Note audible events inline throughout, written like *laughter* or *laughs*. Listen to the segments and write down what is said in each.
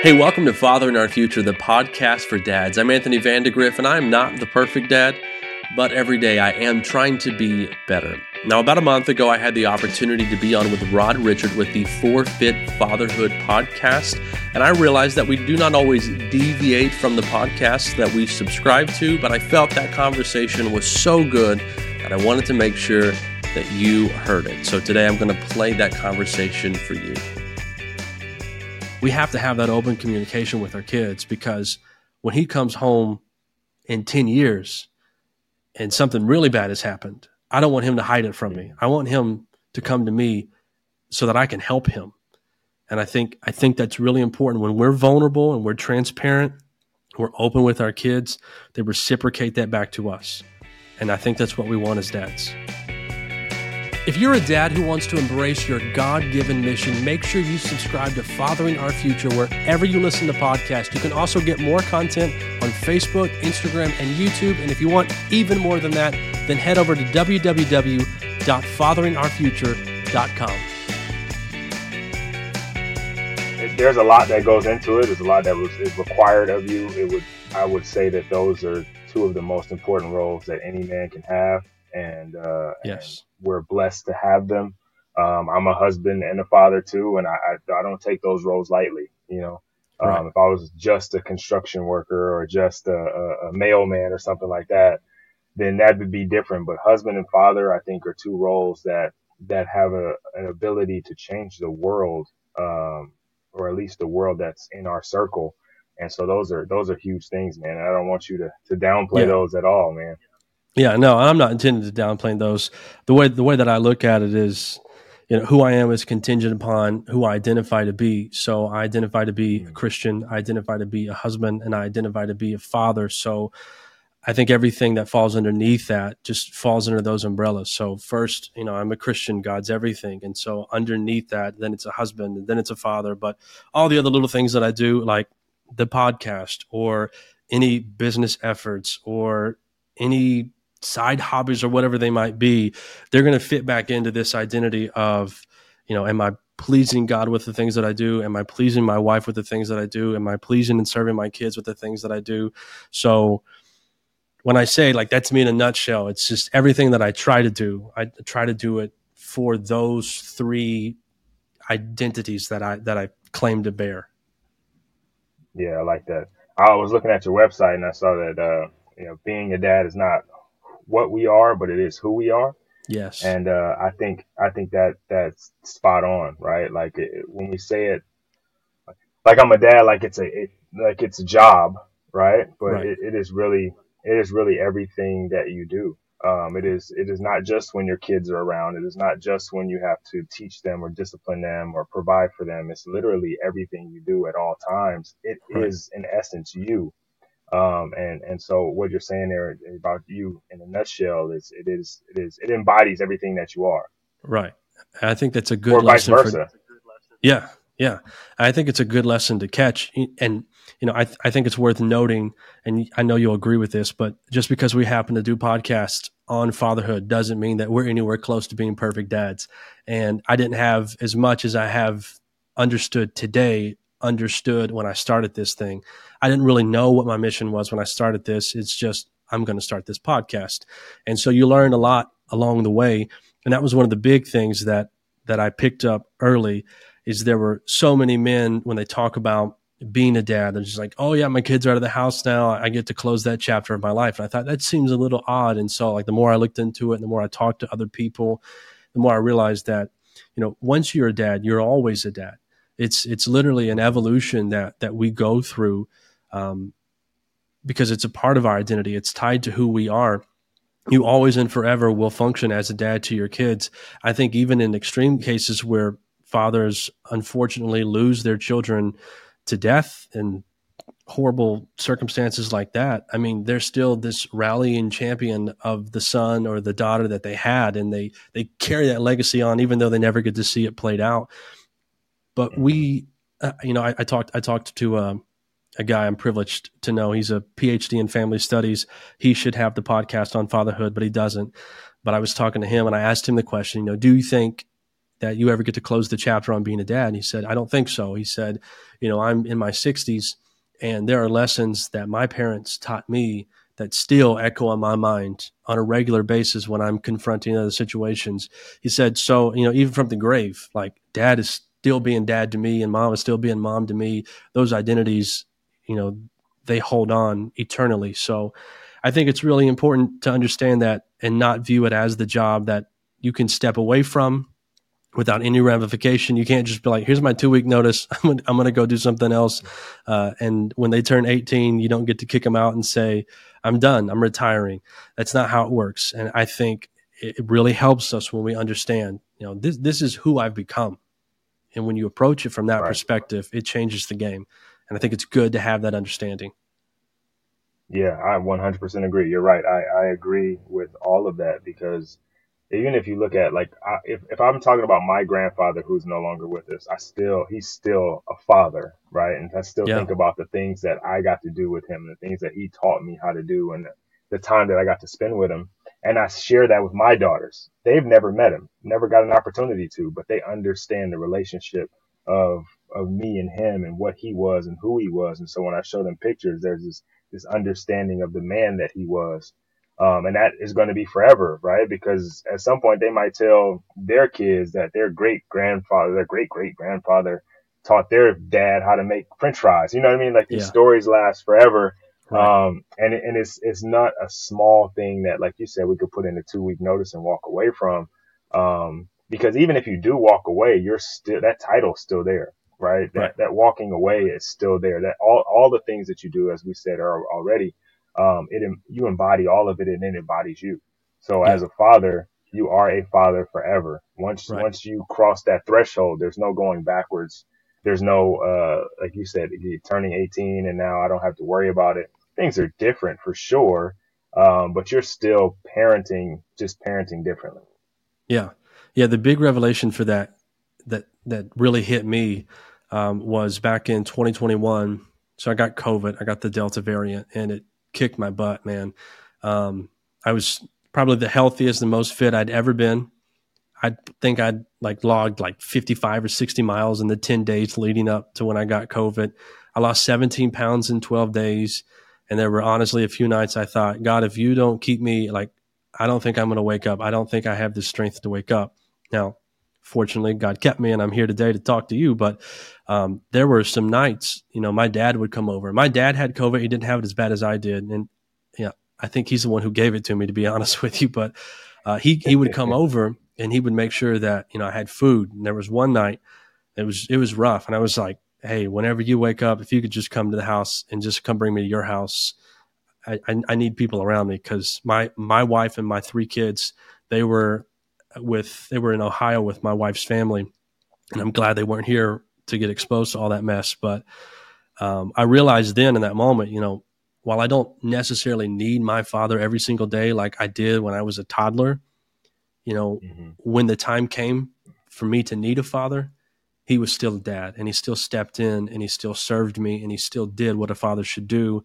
Hey, welcome to Fathering Our Future, the podcast for dads. I'm Anthony Vandegrift, and I'm not the perfect dad, but every day I am trying to be better. Now, about a month ago, I had the opportunity to be on with Rod Richard with the Four Fit Fatherhood podcast, and I realized that we do not always deviate from the podcast that we subscribe to, but I felt that conversation was so good that I wanted to make sure that you heard it. So today I'm going to play that conversation for you we have to have that open communication with our kids because when he comes home in 10 years and something really bad has happened, I don't want him to hide it from me. I want him to come to me so that I can help him. And I think I think that's really important when we're vulnerable and we're transparent, we're open with our kids, they reciprocate that back to us. And I think that's what we want as dads. If you're a dad who wants to embrace your God given mission, make sure you subscribe to Fathering Our Future wherever you listen to podcasts. You can also get more content on Facebook, Instagram, and YouTube. And if you want even more than that, then head over to www.fatheringourfuture.com. There's a lot that goes into it. There's a lot that was is required of you. It would I would say that those are two of the most important roles that any man can have and uh, yes, and we're blessed to have them. Um, I'm a husband and a father too, and I, I, I don't take those roles lightly. You know, um, right. if I was just a construction worker or just a, a, a mailman or something like that, then that would be different. But husband and father, I think, are two roles that that have a, an ability to change the world, um, or at least the world that's in our circle. And so those are those are huge things, man. I don't want you to to downplay yeah. those at all, man. Yeah, no, I'm not intending to downplay those. The way the way that I look at it is, you know, who I am is contingent upon who I identify to be. So I identify to be a mm. Christian, I identify to be a husband, and I identify to be a father. So I think everything that falls underneath that just falls under those umbrellas. So first, you know, I'm a Christian, God's everything. And so underneath that, then it's a husband, and then it's a father. But all the other little things that I do, like the podcast or any business efforts or any side hobbies or whatever they might be, they're going to fit back into this identity of, you know, am I pleasing God with the things that I do? Am I pleasing my wife with the things that I do? Am I pleasing and serving my kids with the things that I do? So when I say like that's me in a nutshell, it's just everything that I try to do. I try to do it for those three identities that I that I claim to bear. Yeah, I like that. I was looking at your website and I saw that uh, you know being a dad is not what we are, but it is who we are. Yes. And uh, I think I think that that's spot on, right? Like it, when we say it, like I'm a dad, like it's a it, like it's a job, right? But right. It, it is really it is really everything that you do. Um, it is it is not just when your kids are around. It is not just when you have to teach them or discipline them or provide for them. It's literally everything you do at all times. It right. is in essence you. Um, and, and so what you're saying there about you in a nutshell is it is, it is, it embodies everything that you are. Right. I think that's a good or lesson. Vice versa. For, yeah. Yeah. I think it's a good lesson to catch. And, you know, I, th- I think it's worth noting, and I know you'll agree with this, but just because we happen to do podcasts on fatherhood doesn't mean that we're anywhere close to being perfect dads. And I didn't have as much as I have understood today understood when I started this thing. I didn't really know what my mission was when I started this. It's just, I'm going to start this podcast. And so you learn a lot along the way. And that was one of the big things that, that I picked up early is there were so many men when they talk about being a dad, they're just like, oh yeah, my kids are out of the house now. I get to close that chapter of my life. And I thought that seems a little odd. And so like the more I looked into it, and the more I talked to other people, the more I realized that, you know, once you're a dad, you're always a dad it's it's literally an evolution that that we go through um, because it's a part of our identity. It's tied to who we are. You always and forever will function as a dad to your kids. I think even in extreme cases where fathers unfortunately lose their children to death and horrible circumstances like that, I mean, they're still this rallying champion of the son or the daughter that they had, and they they carry that legacy on, even though they never get to see it played out. But we, uh, you know, I, I, talked I talked to um, a guy I'm privileged to know. He's a PhD in family studies. He should have the podcast on fatherhood, but he doesn't. But I was talking to him and I asked him the question, you know, do you think that you ever get to close the chapter on being a dad? And he said, I don't think so. He said, you know, I'm in my 60s and there are lessons that my parents taught me that still echo on my mind on a regular basis when I'm confronting other situations. He said, so, you know, even from the grave, like dad is still being dad to me and mom is still being mom to me. Those identities, you know, they hold on eternally. So I think it's really important to understand that and not view it as the job that you can step away from without any ramification. You can't just be like, here's my two week notice. *laughs* I'm going, I'm to go do something else. Uh, and when they turn 18, you don't get to kick them out and say, I'm done. I'm retiring. That's not how it works. And I think it really helps us when we understand, you know, this, this is who I've become. And when you approach it from that right. perspective, it changes the game. And I think it's good to have that understanding. Yeah, I 100% agree. You're right. I, I agree with all of that because even if you look at like I, if if I'm talking about my grandfather who's no longer with us, I still he's still a father, right? And I still yeah. think about the things that I got to do with him, the things that he taught me how to do, and the, the time that I got to spend with him. And I share that with my daughters. They've never met him, never got an opportunity to, but they understand the relationship of of me and him and what he was and who he was. And so when I show them pictures, there's this this understanding of the man that he was um, and that is going to be forever, right? Because at some point they might tell their kids that their great grandfather, their great great grandfather taught their dad how to make french fries. You know what I mean? Like these yeah. stories last forever. Right. Um, and, and it's, it's not a small thing that, like you said, we could put in a two week notice and walk away from. Um, because even if you do walk away, you're still, that title's still there, right? That, right. that walking away is still there. That all, all the things that you do, as we said are already, um, it you embody all of it and it embodies you. So yeah. as a father, you are a father forever. Once right. once you cross that threshold, there's no going backwards. There's no uh, like you said, turning 18 and now I don't have to worry about it. Things are different for sure, um, but you're still parenting, just parenting differently. Yeah, yeah. The big revelation for that that that really hit me um, was back in 2021. So I got COVID, I got the Delta variant, and it kicked my butt, man. Um, I was probably the healthiest and most fit I'd ever been. I think I'd like logged like 55 or 60 miles in the 10 days leading up to when I got COVID. I lost 17 pounds in 12 days. And there were honestly a few nights I thought, God, if you don't keep me, like, I don't think I'm going to wake up. I don't think I have the strength to wake up. Now, fortunately, God kept me and I'm here today to talk to you. But um, there were some nights, you know, my dad would come over. My dad had COVID. He didn't have it as bad as I did. And yeah, I think he's the one who gave it to me, to be *laughs* honest with you. But uh, he, he would come *laughs* over and he would make sure that, you know, I had food. And there was one night, it was, it was rough. And I was like, Hey, whenever you wake up, if you could just come to the house and just come bring me to your house, I, I, I need people around me because my, my wife and my three kids, they were with, they were in Ohio with my wife's family. And I'm glad they weren't here to get exposed to all that mess. But um, I realized then in that moment, you know, while I don't necessarily need my father every single day like I did when I was a toddler, you know, mm-hmm. when the time came for me to need a father, he was still a dad and he still stepped in and he still served me and he still did what a father should do.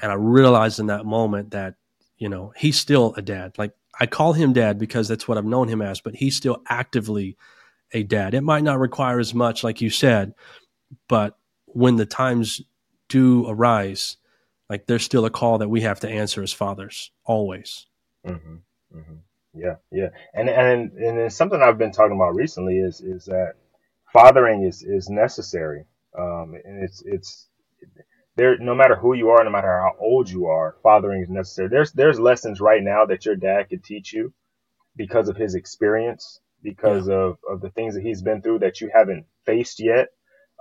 And I realized in that moment that, you know, he's still a dad. Like I call him dad because that's what I've known him as, but he's still actively a dad. It might not require as much, like you said, but when the times do arise, like there's still a call that we have to answer as fathers, always. Mm-hmm, mm-hmm. Yeah, yeah, and and and it's something I've been talking about recently is is that fathering is is necessary, um, and it's it's there. No matter who you are, no matter how old you are, fathering is necessary. There's there's lessons right now that your dad could teach you because of his experience because yeah. of, of the things that he's been through that you haven't faced yet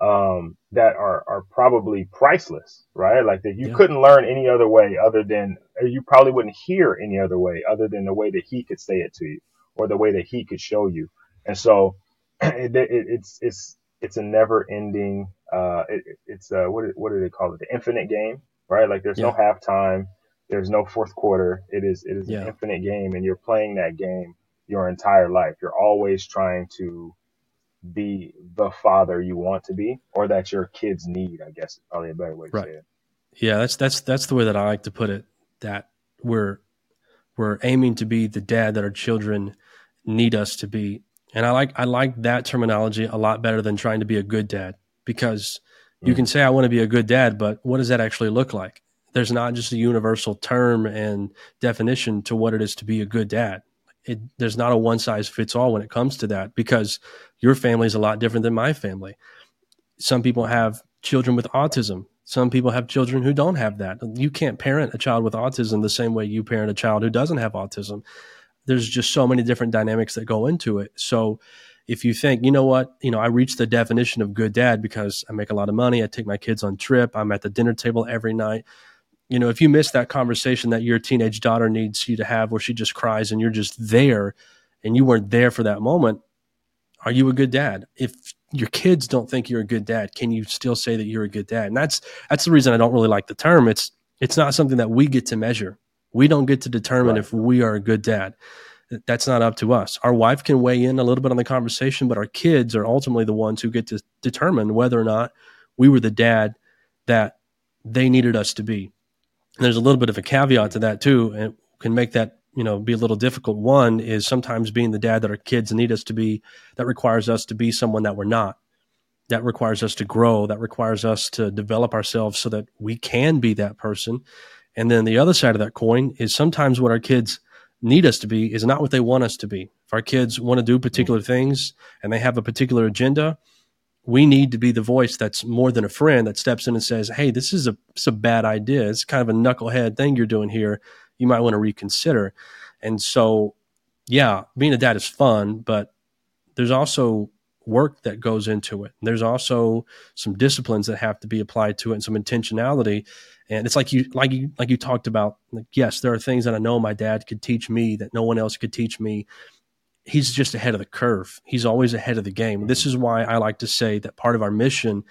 um, that are, are probably priceless, right? Like that you yeah. couldn't learn any other way other than, or you probably wouldn't hear any other way other than the way that he could say it to you or the way that he could show you. And so it, it, it's, it's, it's a never ending, uh, it, it's, uh, what, what do they call it? The infinite game, right? Like there's yeah. no halftime. There's no fourth quarter. It is, it is an infinite game and you're playing that game your entire life. You're always trying to be the father you want to be or that your kids need, I guess is probably a better way to right. say it. Yeah, that's that's that's the way that I like to put it. That we're we're aiming to be the dad that our children need us to be. And I like I like that terminology a lot better than trying to be a good dad because mm. you can say I want to be a good dad, but what does that actually look like? There's not just a universal term and definition to what it is to be a good dad. It, there's not a one size fits all when it comes to that because your family is a lot different than my family. Some people have children with autism. Some people have children who don't have that. You can't parent a child with autism the same way you parent a child who doesn't have autism there's just so many different dynamics that go into it. So if you think, you know what, you know, I reached the definition of good dad because I make a lot of money, I take my kids on trip, I'm at the dinner table every night. You know, if you miss that conversation that your teenage daughter needs you to have where she just cries and you're just there and you weren't there for that moment, are you a good dad? If your kids don't think you're a good dad, can you still say that you're a good dad? And that's that's the reason I don't really like the term. It's it's not something that we get to measure. We don't get to determine right. if we are a good dad. That's not up to us. Our wife can weigh in a little bit on the conversation, but our kids are ultimately the ones who get to determine whether or not we were the dad that they needed us to be. And there's a little bit of a caveat to that too, and can make that you know be a little difficult. One is sometimes being the dad that our kids need us to be. That requires us to be someone that we're not. That requires us to grow. That requires us to develop ourselves so that we can be that person and then the other side of that coin is sometimes what our kids need us to be is not what they want us to be. If our kids want to do particular things and they have a particular agenda, we need to be the voice that's more than a friend that steps in and says, "Hey, this is a it's a bad idea. It's kind of a knucklehead thing you're doing here. You might want to reconsider." And so, yeah, being a dad is fun, but there's also work that goes into it. There's also some disciplines that have to be applied to it and some intentionality. And it's like you like you like you talked about. Like, yes, there are things that I know my dad could teach me that no one else could teach me. He's just ahead of the curve. He's always ahead of the game. This is why I like to say that part of our mission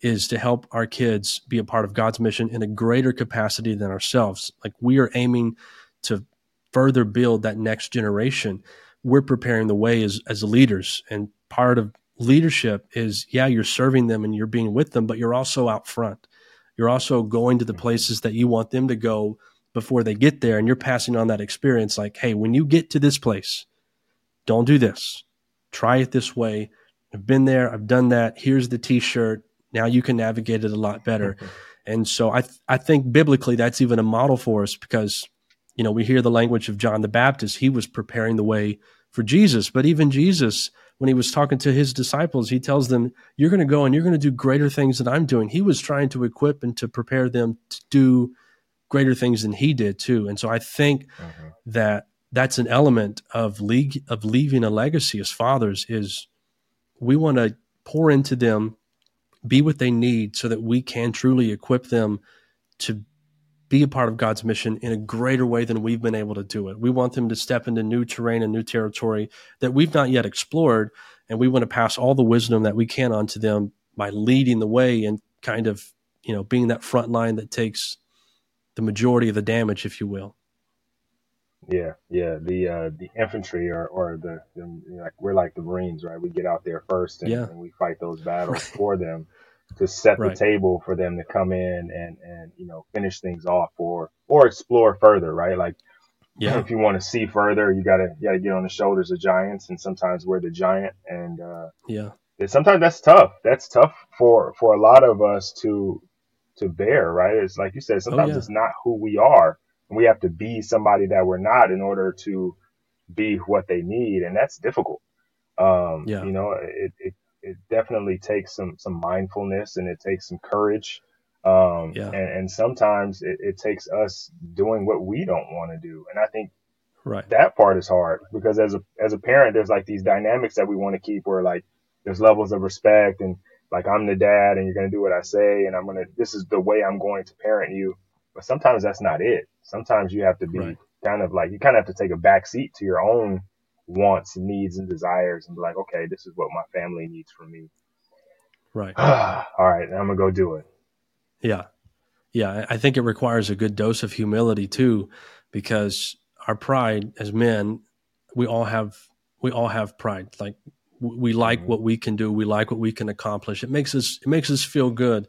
is to help our kids be a part of God's mission in a greater capacity than ourselves. Like we are aiming to further build that next generation. We're preparing the way as as leaders and part of leadership is yeah, you're serving them and you're being with them, but you're also out front. You're also going to the mm-hmm. places that you want them to go before they get there. And you're passing on that experience like, hey, when you get to this place, don't do this. Try it this way. I've been there. I've done that. Here's the t shirt. Now you can navigate it a lot better. Mm-hmm. and so I, th- I think biblically that's even a model for us because, you know, we hear the language of John the Baptist. He was preparing the way for Jesus. But even Jesus, when he was talking to his disciples, he tells them, You're going to go and you're going to do greater things than I'm doing. He was trying to equip and to prepare them to do greater things than he did too. And so I think mm-hmm. that that's an element of league of leaving a legacy as fathers is we want to pour into them, be what they need so that we can truly equip them to be a part of God's mission in a greater way than we've been able to do it. We want them to step into new terrain and new territory that we've not yet explored. And we want to pass all the wisdom that we can onto them by leading the way and kind of, you know, being that front line that takes the majority of the damage, if you will. Yeah, yeah. The uh, the infantry or or the, the you know, like we're like the Marines, right? We get out there first and, yeah. and we fight those battles *laughs* right. for them to set right. the table for them to come in and and you know finish things off or or explore further, right? Like yeah. if you want to see further, you gotta you gotta get on the shoulders of giants, and sometimes we're the giant, and uh, yeah, sometimes that's tough. That's tough for for a lot of us to to bear, right? It's like you said, oh, sometimes oh, yeah. it's not who we are, and we have to be somebody that we're not in order to be what they need, and that's difficult. Um, yeah. you know, it, it it definitely takes some some mindfulness and it takes some courage. Um, yeah. and, and sometimes it, it takes us doing what we don't want to do. And I think right. that part is hard because as a as a parent, there's like these dynamics that we want to keep where like there's levels of respect and like I'm the dad and you're gonna do what I say and I'm gonna this is the way I'm going to parent you. But sometimes that's not it. Sometimes you have to be right. kind of like you kind of have to take a back seat to your own wants, needs, and desires, and be like, okay, this is what my family needs from me. Right. *sighs* All right, I'm gonna go do it. Yeah, yeah. I think it requires a good dose of humility too, because our pride as men, we all have we all have pride. Like we like mm-hmm. what we can do, we like what we can accomplish. It makes us it makes us feel good.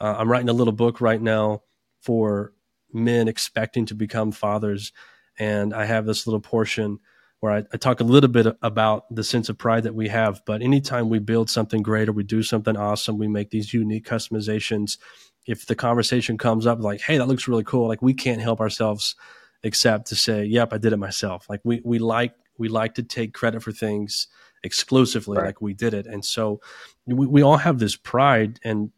Uh, I'm writing a little book right now for men expecting to become fathers, and I have this little portion where I, I, talk a little bit about the sense of pride that we have. But anytime we build something great or we do something awesome, we make these unique customizations. If the conversation comes up like, "Hey, that looks really cool," like we can't help ourselves except to say, "Yep, I did it myself." Like we we like we like to take credit for things exclusively, right. like we did it, and so we, we all have this pride and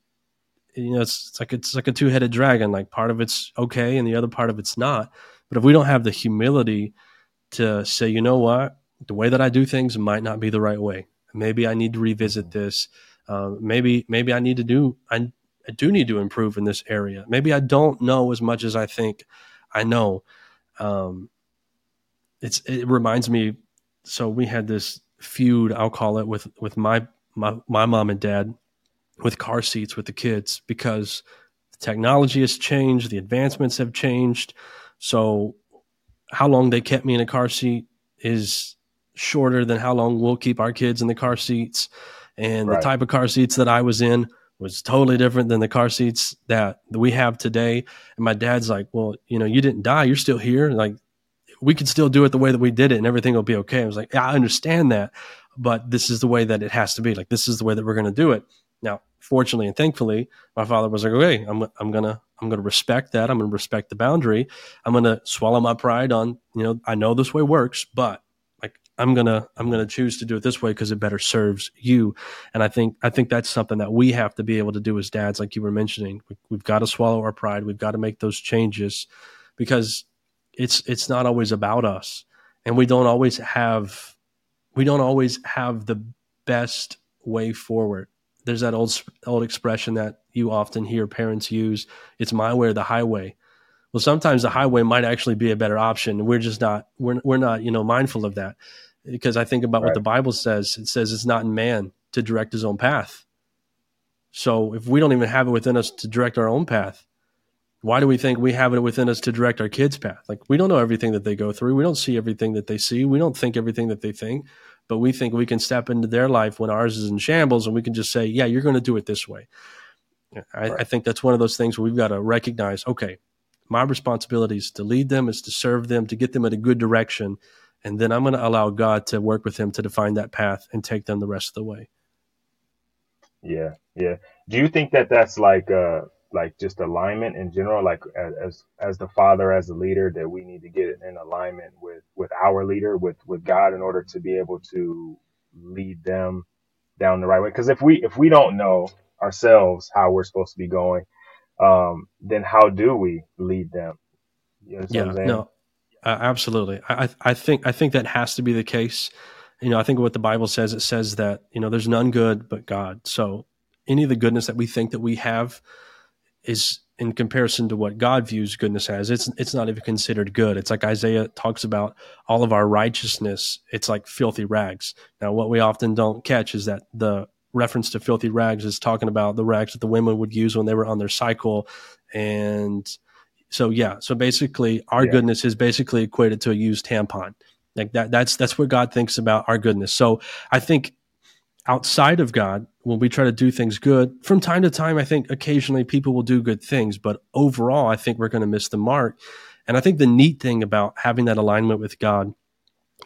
you know it's, it's like it's like a two-headed dragon like part of it's okay and the other part of it's not but if we don't have the humility to say you know what? The way that i do things might not be the right way. Maybe i need to revisit mm-hmm. this. Uh, maybe maybe i need to do I, I do need to improve in this area. Maybe i don't know as much as i think i know. Um, it's it reminds me so we had this feud i'll call it with with my my, my mom and dad with car seats with the kids because the technology has changed, the advancements have changed. So, how long they kept me in a car seat is shorter than how long we'll keep our kids in the car seats. And right. the type of car seats that I was in was totally different than the car seats that we have today. And my dad's like, Well, you know, you didn't die, you're still here. Like, we could still do it the way that we did it and everything will be okay. I was like, yeah, I understand that, but this is the way that it has to be. Like, this is the way that we're going to do it. Now, fortunately and thankfully, my father was like, okay, I'm, I'm gonna, I'm gonna respect that. I'm gonna respect the boundary. I'm gonna swallow my pride on, you know, I know this way works, but like, I'm gonna, I'm gonna choose to do it this way because it better serves you. And I think, I think that's something that we have to be able to do as dads, like you were mentioning. We, we've got to swallow our pride. We've got to make those changes because it's, it's not always about us, and we don't always have, we don't always have the best way forward there's that old old expression that you often hear parents use it's my way or the highway. Well sometimes the highway might actually be a better option. We're just not we're, we're not you know mindful of that. Because i think about right. what the bible says. It says it's not in man to direct his own path. So if we don't even have it within us to direct our own path why do we think we have it within us to direct our kids path? Like we don't know everything that they go through. We don't see everything that they see. We don't think everything that they think but we think we can step into their life when ours is in shambles and we can just say, yeah, you're going to do it this way. I, right. I think that's one of those things where we've got to recognize, okay, my responsibility is to lead them, is to serve them, to get them in a good direction. And then I'm going to allow God to work with them to define that path and take them the rest of the way. Yeah. Yeah. Do you think that that's like, uh, like just alignment in general, like as as the father, as a leader, that we need to get in alignment with with our leader, with with God, in order to be able to lead them down the right way. Because if we if we don't know ourselves how we're supposed to be going, um, then how do we lead them? You yeah, no, uh, absolutely. I I think I think that has to be the case. You know, I think what the Bible says it says that you know there's none good but God. So any of the goodness that we think that we have is in comparison to what God views goodness as, it's it's not even considered good. It's like Isaiah talks about all of our righteousness. It's like filthy rags. Now, what we often don't catch is that the reference to filthy rags is talking about the rags that the women would use when they were on their cycle, and so yeah. So basically, our yeah. goodness is basically equated to a used tampon. Like that. That's that's what God thinks about our goodness. So I think outside of God, when we try to do things good, from time to time, I think occasionally people will do good things, but overall, I think we're going to miss the mark. And I think the neat thing about having that alignment with God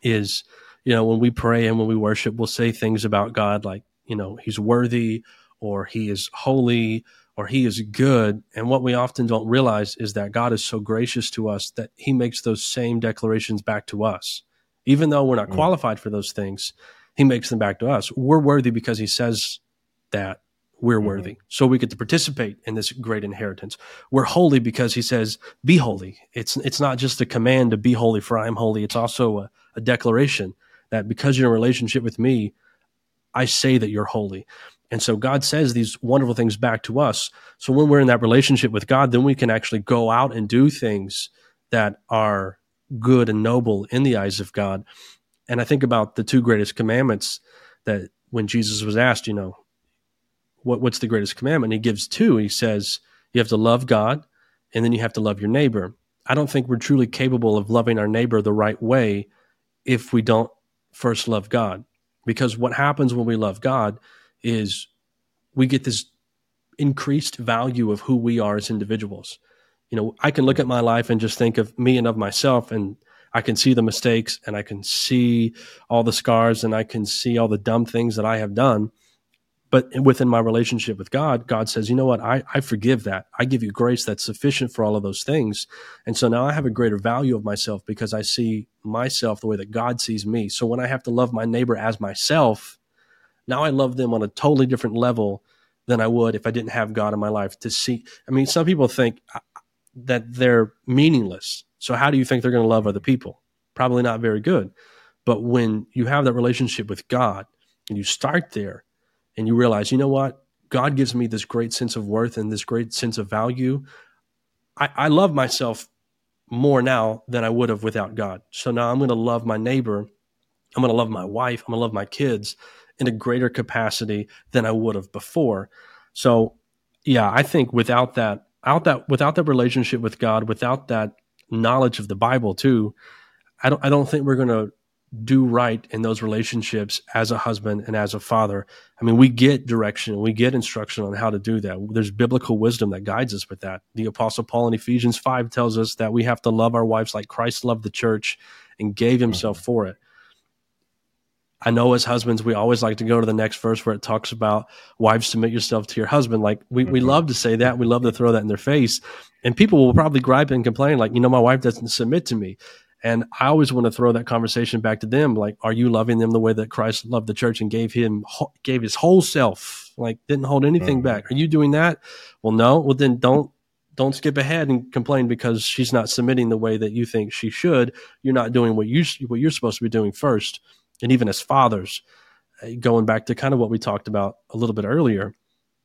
is, you know, when we pray and when we worship, we'll say things about God like, you know, he's worthy or he is holy or he is good. And what we often don't realize is that God is so gracious to us that he makes those same declarations back to us. Even though we're not mm. qualified for those things, he makes them back to us. We're worthy because he says that we're mm-hmm. worthy. So we get to participate in this great inheritance. We're holy because he says, be holy. It's, it's not just a command to be holy for I am holy. It's also a, a declaration that because you're in a relationship with me, I say that you're holy. And so God says these wonderful things back to us. So when we're in that relationship with God, then we can actually go out and do things that are good and noble in the eyes of God and I think about the two greatest commandments that when Jesus was asked, you know, what, what's the greatest commandment? He gives two. He says, you have to love God and then you have to love your neighbor. I don't think we're truly capable of loving our neighbor the right way if we don't first love God. Because what happens when we love God is we get this increased value of who we are as individuals. You know, I can look at my life and just think of me and of myself and I can see the mistakes and I can see all the scars and I can see all the dumb things that I have done. But within my relationship with God, God says, you know what? I, I forgive that. I give you grace that's sufficient for all of those things. And so now I have a greater value of myself because I see myself the way that God sees me. So when I have to love my neighbor as myself, now I love them on a totally different level than I would if I didn't have God in my life to see. I mean, some people think uh, that they're meaningless. So how do you think they're going to love other people? Probably not very good. But when you have that relationship with God and you start there, and you realize, you know what? God gives me this great sense of worth and this great sense of value. I, I love myself more now than I would have without God. So now I'm going to love my neighbor. I'm going to love my wife. I'm going to love my kids in a greater capacity than I would have before. So, yeah, I think without that, out that, without that relationship with God, without that knowledge of the Bible too, I don't, I don't think we're going to do right in those relationships as a husband and as a father. I mean, we get direction, we get instruction on how to do that. There's biblical wisdom that guides us with that. The apostle Paul in Ephesians 5 tells us that we have to love our wives like Christ loved the church and gave himself mm-hmm. for it. I know as husbands, we always like to go to the next verse where it talks about wives submit yourself to your husband. Like we, we love to say that. We love to throw that in their face. And people will probably gripe and complain, like, you know, my wife doesn't submit to me. And I always want to throw that conversation back to them. Like, are you loving them the way that Christ loved the church and gave him, gave his whole self, like didn't hold anything mm-hmm. back? Are you doing that? Well, no. Well, then don't, don't skip ahead and complain because she's not submitting the way that you think she should. You're not doing what you, what you're supposed to be doing first. And even as fathers, uh, going back to kind of what we talked about a little bit earlier,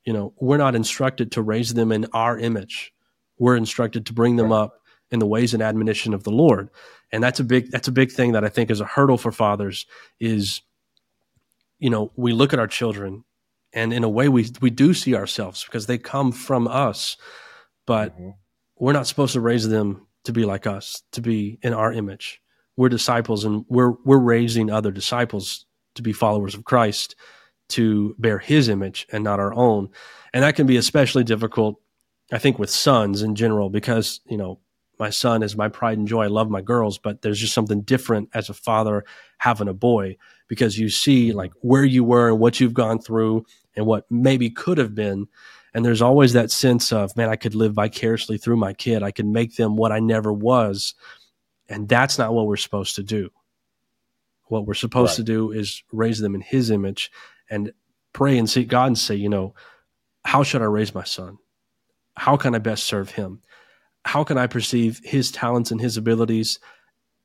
you know, we're not instructed to raise them in our image. We're instructed to bring them up in the ways and admonition of the Lord. And that's a big that's a big thing that I think is a hurdle for fathers is you know, we look at our children and in a way we we do see ourselves because they come from us, but mm-hmm. we're not supposed to raise them to be like us, to be in our image. We're disciples and we're we're raising other disciples to be followers of Christ to bear his image and not our own. And that can be especially difficult I think with sons in general because, you know, my son is my pride and joy. I love my girls, but there's just something different as a father having a boy because you see like where you were and what you've gone through and what maybe could have been. And there's always that sense of, man, I could live vicariously through my kid. I could make them what I never was. And that's not what we're supposed to do. What we're supposed right. to do is raise them in his image and pray and seek God and say, you know, how should I raise my son? How can I best serve him? how can I perceive his talents and his abilities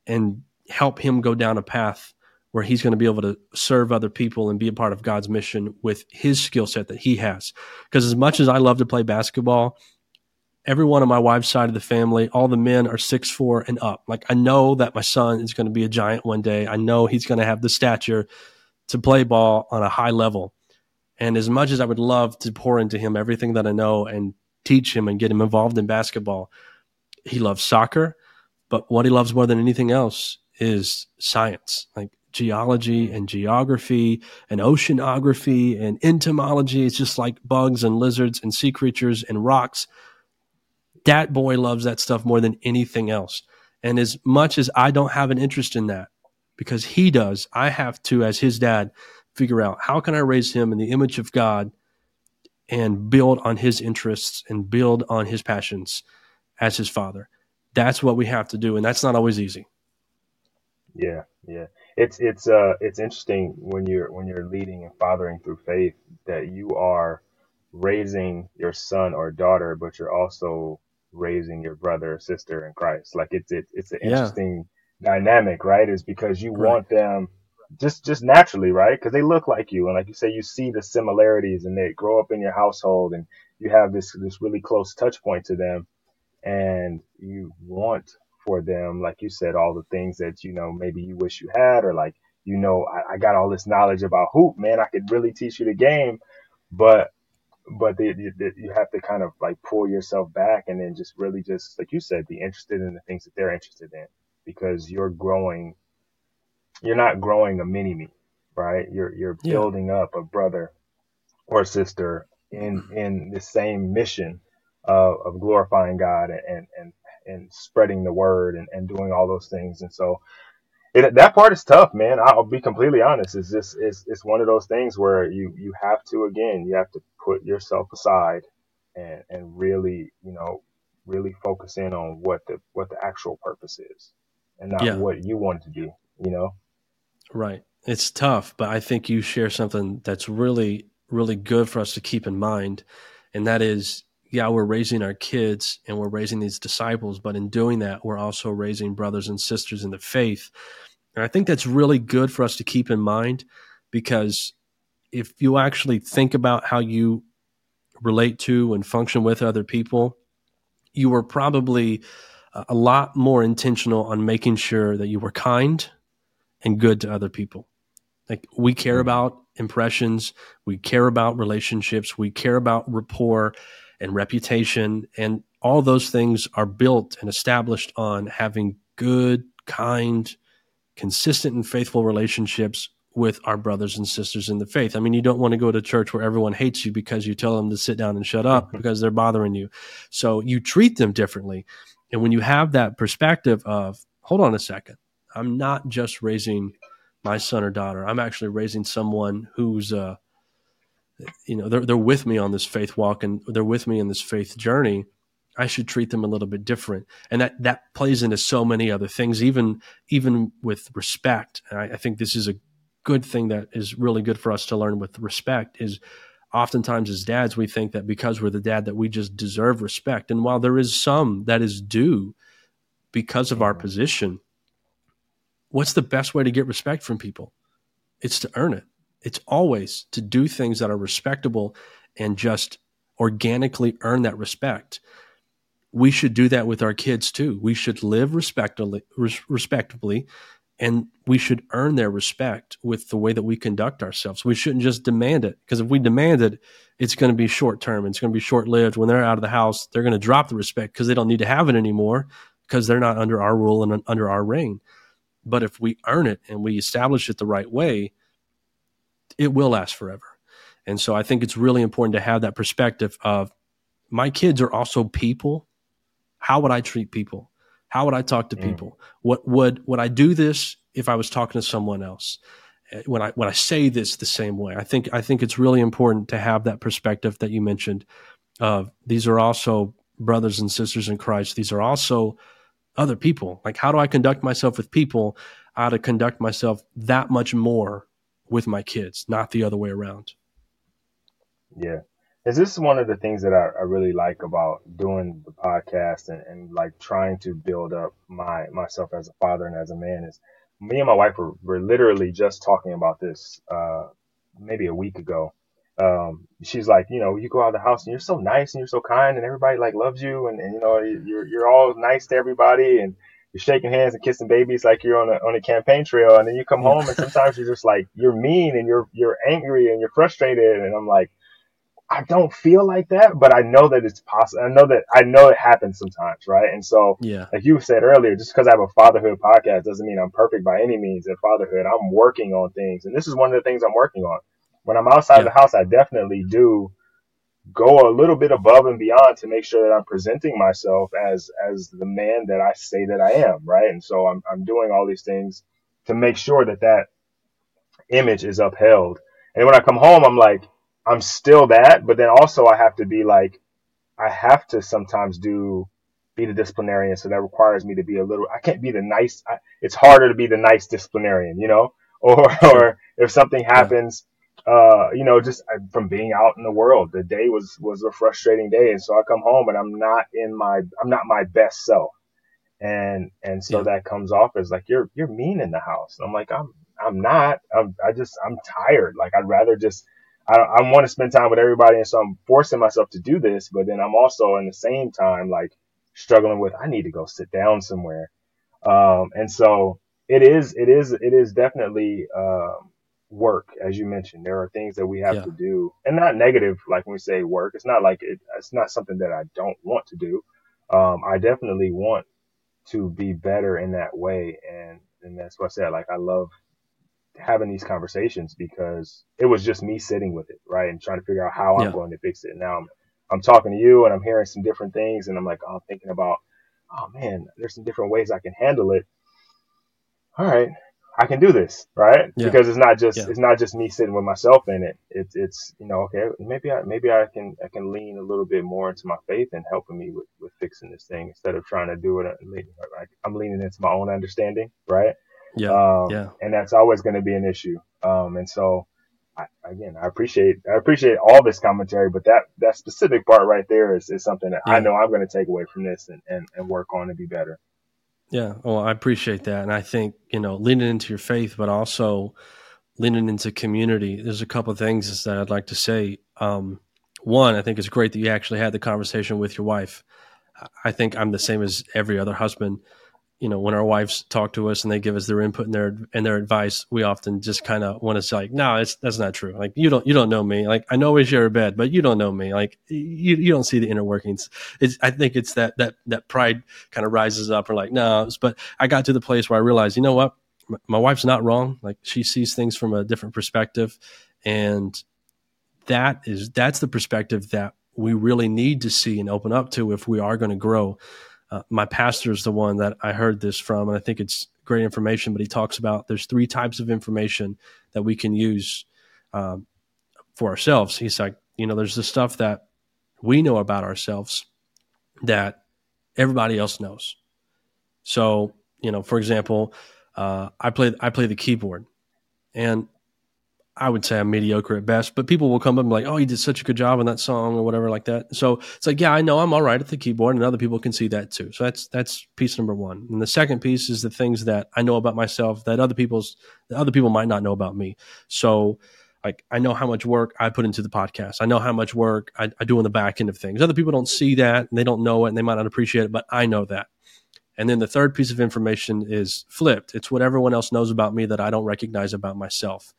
and help him go down a path where he's going to be able to serve other people and be a part of God's mission with his skill set that he has. Because as much as I love to play basketball, everyone on my wife's side of the family, all the men are six four and up. Like I know that my son is going to be a giant one day. I know he's going to have the stature to play ball on a high level. And as much as I would love to pour into him everything that I know and teach him and get him involved in basketball, he loves soccer, but what he loves more than anything else is science, like geology and geography and oceanography and entomology. It's just like bugs and lizards and sea creatures and rocks. That boy loves that stuff more than anything else. And as much as I don't have an interest in that, because he does, I have to, as his dad, figure out how can I raise him in the image of God and build on his interests and build on his passions as his father. That's what we have to do, and that's not always easy. Yeah, yeah. It's it's uh it's interesting when you're when you're leading and fathering through faith that you are raising your son or daughter, but you're also raising your brother or sister in Christ. Like it's it's it's an interesting yeah. dynamic, right? Is because you right. want them just just naturally, right? Because they look like you, and like you say, you see the similarities, and they grow up in your household, and you have this this really close touch point to them and you want for them, like you said, all the things that, you know, maybe you wish you had, or like, you know, I, I got all this knowledge about hoop, man, I could really teach you the game, but, but the, the, you have to kind of like pull yourself back and then just really just, like you said, be interested in the things that they're interested in because you're growing, you're not growing a mini me, right? You're, you're yeah. building up a brother or sister in, in the same mission of, of glorifying God and, and and spreading the word and, and doing all those things. And so it, that part is tough, man. I'll be completely honest. It's just, it's, it's one of those things where you, you have to, again, you have to put yourself aside and, and really, you know, really focus in on what the, what the actual purpose is and not yeah. what you want to do, you know? Right. It's tough, but I think you share something that's really, really good for us to keep in mind. And that is, yeah, we're raising our kids and we're raising these disciples, but in doing that, we're also raising brothers and sisters in the faith. And I think that's really good for us to keep in mind because if you actually think about how you relate to and function with other people, you were probably a lot more intentional on making sure that you were kind and good to other people. Like we care mm-hmm. about impressions, we care about relationships, we care about rapport and reputation, and all those things are built and established on having good, kind, consistent, and faithful relationships with our brothers and sisters in the faith. I mean, you don't want to go to church where everyone hates you because you tell them to sit down and shut up mm-hmm. because they're bothering you. So you treat them differently. And when you have that perspective of, hold on a second, I'm not just raising my son or daughter. I'm actually raising someone who's, uh, you know, they're they're with me on this faith walk and they're with me in this faith journey. I should treat them a little bit different, and that that plays into so many other things, even even with respect. I, I think this is a good thing that is really good for us to learn with respect. Is oftentimes as dads we think that because we're the dad that we just deserve respect, and while there is some that is due because of our mm-hmm. position, what's the best way to get respect from people? It's to earn it. It's always to do things that are respectable and just organically earn that respect. We should do that with our kids too. We should live respectably, respectably, and we should earn their respect with the way that we conduct ourselves. We shouldn't just demand it because if we demand it, it's going to be short term. It's going to be short lived. When they're out of the house, they're going to drop the respect because they don't need to have it anymore because they're not under our rule and under our reign. But if we earn it and we establish it the right way, it will last forever. And so I think it's really important to have that perspective of my kids are also people. How would I treat people? How would I talk to mm. people? What would would I do this if I was talking to someone else? Eh, when I when I say this the same way, I think I think it's really important to have that perspective that you mentioned. Uh, these are also brothers and sisters in Christ. These are also other people. Like, how do I conduct myself with people? I ought to conduct myself that much more with my kids, not the other way around. Yeah. Is this one of the things that I, I really like about doing the podcast and, and, like trying to build up my myself as a father and as a man is me and my wife were, were literally just talking about this uh, maybe a week ago um, she's like, you know, you go out of the house and you're so nice and you're so kind and everybody like loves you and, and you know, you're, you're all nice to everybody and you're shaking hands and kissing babies like you're on a, on a campaign trail. And then you come home and sometimes you're just like, you're mean and you're, you're angry and you're frustrated. And I'm like, I don't feel like that, but I know that it's possible. I know that I know it happens sometimes, right? And so, yeah, like you said earlier, just because I have a fatherhood podcast doesn't mean I'm perfect by any means in fatherhood. I'm working on things, and this is one of the things I'm working on when I'm outside yeah. the house, I definitely do go a little bit above and beyond to make sure that I'm presenting myself as as the man that I say that I am, right? And so I'm I'm doing all these things to make sure that that image is upheld. And when I come home, I'm like I'm still that, but then also I have to be like I have to sometimes do be the disciplinarian, so that requires me to be a little. I can't be the nice. I, it's harder to be the nice disciplinarian, you know. *laughs* Or or if something happens uh, you know, just uh, from being out in the world. The day was was a frustrating day, and so I come home and I'm not in my I'm not my best self, and and so yeah. that comes off as like you're you're mean in the house. And I'm like I'm I'm not. I'm I just I'm tired. Like I'd rather just I I want to spend time with everybody, and so I'm forcing myself to do this, but then I'm also in the same time like struggling with I need to go sit down somewhere, um, and so it is it is it is definitely um work, as you mentioned. There are things that we have yeah. to do, and not negative. Like when we say work, it's not like it, it's not something that I don't want to do. Um, I definitely want to be better in that way, and and that's what I said. Like I love having these conversations because it was just me sitting with it, right, and trying to figure out how yeah. I'm going to fix it. Now I'm I'm talking to you, and I'm hearing some different things, and I'm like, oh, I'm thinking about oh man, there's some different ways I can handle it. All right, I can do this, right? Yeah. Because it's not just yeah. it's not just me sitting with myself in it. It's it's you know okay maybe I maybe I can I can lean a little bit more into my faith and helping me with with fixing this thing instead of trying to do it. Like I'm leaning into my own understanding, right? Yeah, um, yeah. And that's always going to be an issue. Um, and so I, again, I appreciate I appreciate all this commentary, but that that specific part right there is, is something that yeah. I know I'm going to take away from this and, and, and work on to be better. Yeah, well, I appreciate that, and I think you know leaning into your faith, but also leaning into community. There's a couple of things that I'd like to say. Um, one, I think it's great that you actually had the conversation with your wife. I think I'm the same as every other husband you know, when our wives talk to us and they give us their input and their and their advice, we often just kind of want to say, like, no, it's that's not true. Like you don't you don't know me. Like I know we share a bed, but you don't know me. Like you you don't see the inner workings. It's I think it's that that that pride kind of rises up. Or like no, but I got to the place where I realized, you know what, my, my wife's not wrong. Like she sees things from a different perspective, and that is that's the perspective that we really need to see and open up to if we are going to grow uh, my pastor is the one that I heard this from, and I think it's great information. But he talks about there's three types of information that we can use um, for ourselves. He's like, you know, there's the stuff that we know about ourselves that everybody else knows. So, you know, for example, uh, I play I play the keyboard, and I would say I'm mediocre at best, but people will come up and be like, "Oh, you did such a good job on that song" or whatever like that. So it's like, yeah, I know I'm all right at the keyboard, and other people can see that too. So that's that's piece number one. And the second piece is the things that I know about myself that other people's that other people might not know about me. So like I know how much work I put into the podcast. I know how much work I, I do on the back end of things. Other people don't see that and they don't know it and they might not appreciate it, but I know that. And then the third piece of information is flipped. It's what everyone else knows about me that I don't recognize about myself.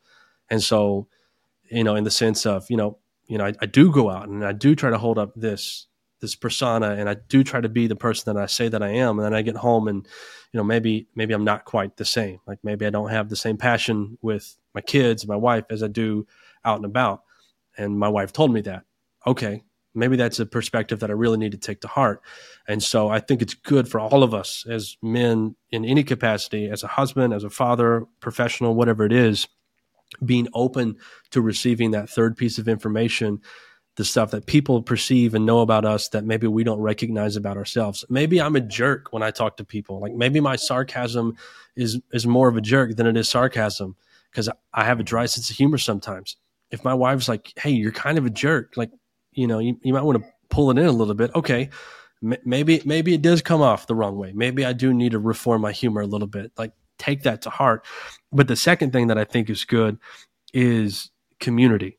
And so, you know, in the sense of, you know, you know, I, I do go out and I do try to hold up this this persona and I do try to be the person that I say that I am. And then I get home and, you know, maybe maybe I'm not quite the same. Like maybe I don't have the same passion with my kids, my wife as I do out and about. And my wife told me that. Okay, maybe that's a perspective that I really need to take to heart. And so I think it's good for all of us as men in any capacity, as a husband, as a father, professional, whatever it is, being open to receiving that third piece of information the stuff that people perceive and know about us that maybe we don't recognize about ourselves. Maybe I'm a jerk when I talk to people. Like maybe my sarcasm is is more of a jerk than it is sarcasm because I have a dry sense of humor sometimes. If my wife's like, "Hey, you're kind of a jerk," like you know, you, you might want to pull it in a little bit. Okay, maybe maybe it does come off the wrong way. Maybe I do need to reform my humor a little bit. Like take that to heart. But the second thing that I think is good is community.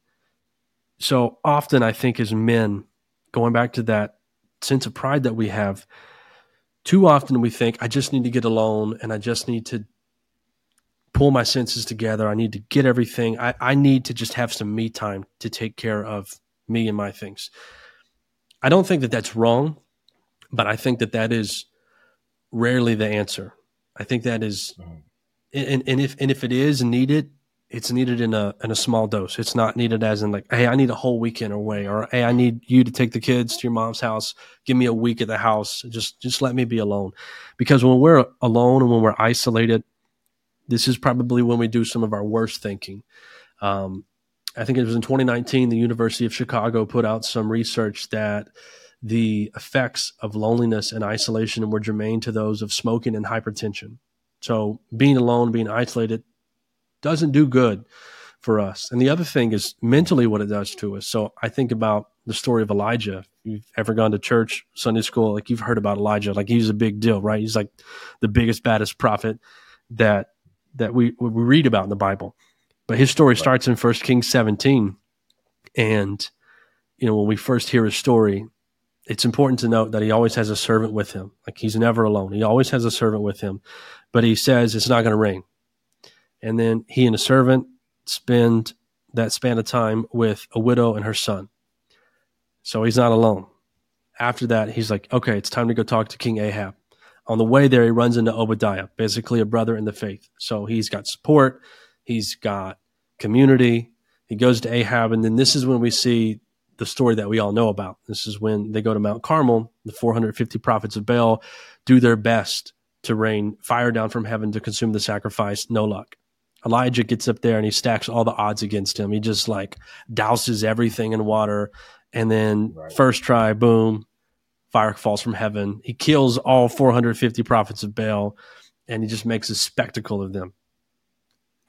So often, I think as men, going back to that sense of pride that we have, too often we think, I just need to get alone and I just need to pull my senses together. I need to get everything. I, I need to just have some me time to take care of me and my things. I don't think that that's wrong, but I think that that is rarely the answer. I think that is, mm-hmm. and, and if and if it is needed, it's needed in a in a small dose. It's not needed as in like, hey, I need a whole weekend away, or hey, I need you to take the kids to your mom's house. Give me a week at the house. Just just let me be alone, because when we're alone and when we're isolated, this is probably when we do some of our worst thinking. Um, I think it was in 2019, the University of Chicago put out some research that the effects of loneliness and isolation were germane to those of smoking and hypertension. So being alone, being isolated doesn't do good for us. And the other thing is mentally what it does to us. So I think about the story of Elijah. If you've ever gone to church, Sunday school, like you've heard about Elijah, like he's a big deal, right? He's like the biggest, baddest prophet that that we, we read about in the Bible. But his story starts in First Kings 17. And, you know, when we first hear his story, it's important to note that he always has a servant with him. Like he's never alone. He always has a servant with him. But he says it's not going to rain. And then he and a servant spend that span of time with a widow and her son. So he's not alone. After that, he's like, okay, it's time to go talk to King Ahab. On the way there, he runs into Obadiah, basically a brother in the faith. So he's got support, he's got community. He goes to Ahab, and then this is when we see the story that we all know about. This is when they go to Mount Carmel, the 450 prophets of Baal do their best to rain fire down from heaven to consume the sacrifice. No luck. Elijah gets up there and he stacks all the odds against him. He just like douses everything in water. And then right. first try, boom, fire falls from heaven. He kills all 450 prophets of Baal and he just makes a spectacle of them.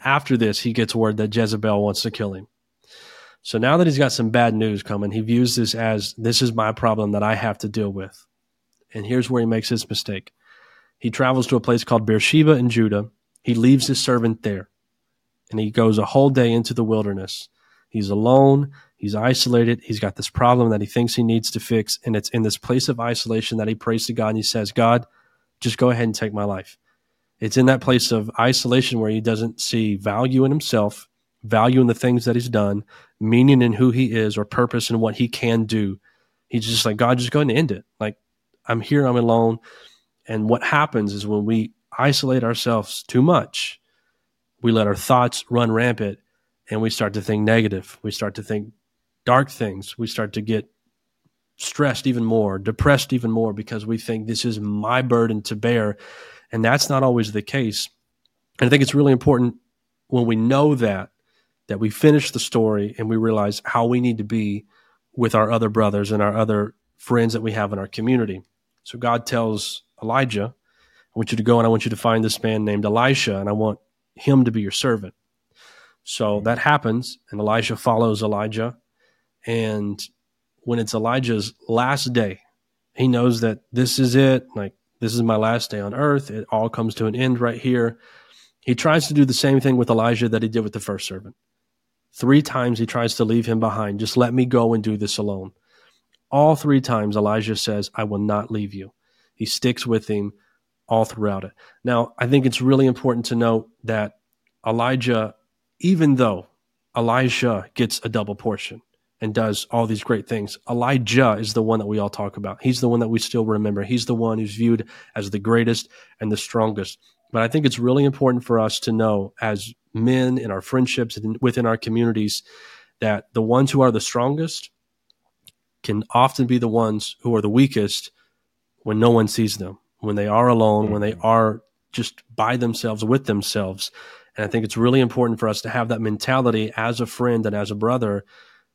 After this, he gets word that Jezebel wants to kill him. So now that he's got some bad news coming, he views this as this is my problem that I have to deal with. And here's where he makes his mistake. He travels to a place called Beersheba in Judah. He leaves his servant there and he goes a whole day into the wilderness. He's alone. He's isolated. He's got this problem that he thinks he needs to fix. And it's in this place of isolation that he prays to God and he says, God, just go ahead and take my life. It's in that place of isolation where he doesn't see value in himself, value in the things that he's done, meaning in who he is, or purpose in what he can do. He's just like, God, just go ahead and end it. Like, I'm here, I'm alone. And what happens is when we isolate ourselves too much, we let our thoughts run rampant and we start to think negative. We start to think dark things. We start to get stressed even more, depressed even more because we think this is my burden to bear. And that's not always the case. And I think it's really important when we know that, that we finish the story and we realize how we need to be with our other brothers and our other friends that we have in our community. So God tells Elijah, I want you to go and I want you to find this man named Elisha, and I want him to be your servant. So mm-hmm. that happens, and Elisha follows Elijah. And when it's Elijah's last day, he knows that this is it. Like, this is my last day on earth. It all comes to an end right here. He tries to do the same thing with Elisha that he did with the first servant. Three times he tries to leave him behind. Just let me go and do this alone. All three times Elisha says, I will not leave you. He sticks with him all throughout it. Now, I think it's really important to note that Elijah, even though Elisha gets a double portion and does all these great things, Elijah is the one that we all talk about. He's the one that we still remember. He's the one who's viewed as the greatest and the strongest. But I think it's really important for us to know as men in our friendships and within our communities that the ones who are the strongest can often be the ones who are the weakest when no one sees them when they are alone, mm-hmm. when they mm-hmm. are just by themselves with themselves. And I think it's really important for us to have that mentality as a friend and as a brother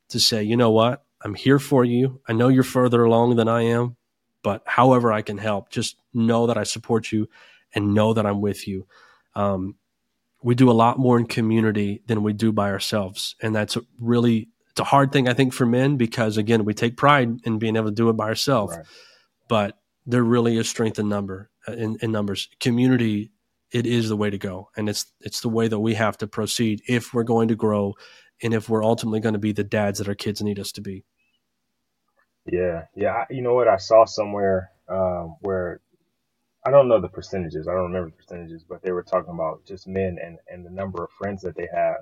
to say, you know what? I'm here for you. I know you're further along than I am, but however I can help, just know that I support you and know that I'm with you. Um, we do a lot more in community than we do by ourselves. And that's really, it's a hard thing, I think, for men because, again, we take pride in being able to do it by ourselves. Right. But there really is strength in number uh, in, in numbers. Community, it is the way to go, and it's it's the way that we have to proceed if we're going to grow, and if we're ultimately going to be the dads that our kids need us to be. Yeah, yeah. You know what? I saw somewhere um, where I don't know the percentages. I don't remember the percentages, but they were talking about just men and and the number of friends that they have.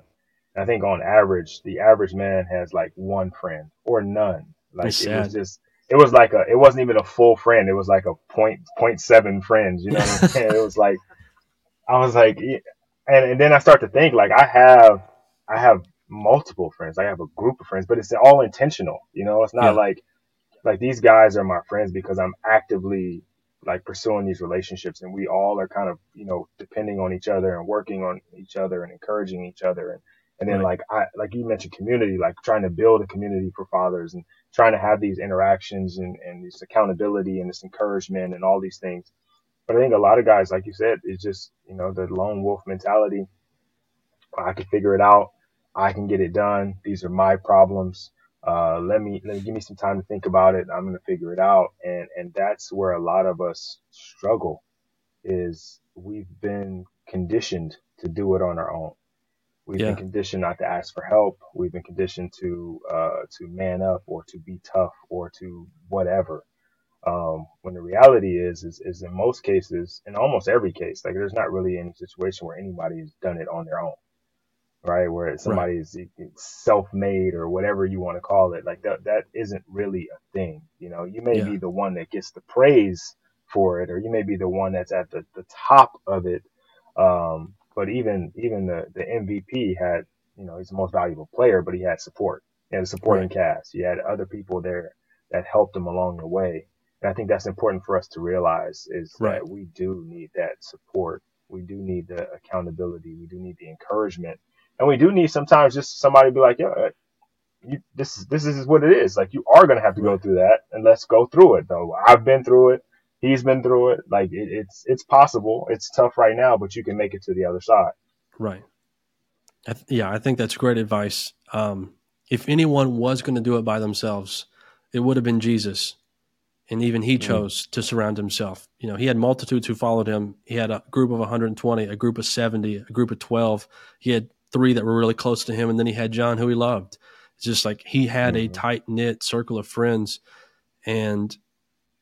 And I think on average, the average man has like one friend or none. Like it was just it was like a, it wasn't even a full friend. It was like a point, point seven friends, you know what I'm *laughs* saying? it was like, I was like, and, and then I start to think like I have, I have multiple friends. I have a group of friends, but it's all intentional. You know, it's not yeah. like, like these guys are my friends because I'm actively like pursuing these relationships and we all are kind of, you know, depending on each other and working on each other and encouraging each other. And, and then right. like I, like you mentioned community, like trying to build a community for fathers and trying to have these interactions and, and this accountability and this encouragement and all these things. But I think a lot of guys, like you said, is just, you know, the lone wolf mentality. I can figure it out. I can get it done. These are my problems. Uh, let me, let me give me some time to think about it. I'm going to figure it out. And, and that's where a lot of us struggle is we've been conditioned to do it on our own. We've yeah. been conditioned not to ask for help. We've been conditioned to uh, to man up or to be tough or to whatever. Um, when the reality is, is, is in most cases, in almost every case, like there's not really any situation where anybody has done it on their own, right? Where somebody's right. self-made or whatever you want to call it. Like that, that isn't really a thing. You know, you may yeah. be the one that gets the praise for it, or you may be the one that's at the, the top of it. Um, but even even the the MVP had you know he's the most valuable player, but he had support. and a supporting right. cast. You had other people there that helped him along the way. And I think that's important for us to realize is right. that we do need that support. We do need the accountability. We do need the encouragement. And we do need sometimes just somebody to be like, yeah, you, this is, this is what it is. Like you are going to have to go through that and let's go through it though. I've been through it. He's been through it. Like it, it's, it's possible. It's tough right now, but you can make it to the other side. Right. I th- yeah, I think that's great advice. Um, if anyone was going to do it by themselves, it would have been Jesus. And even he mm. chose to surround himself. You know, he had multitudes who followed him. He had a group of 120, a group of 70, a group of 12. He had three that were really close to him. And then he had John, who he loved. It's just like he had mm. a tight knit circle of friends and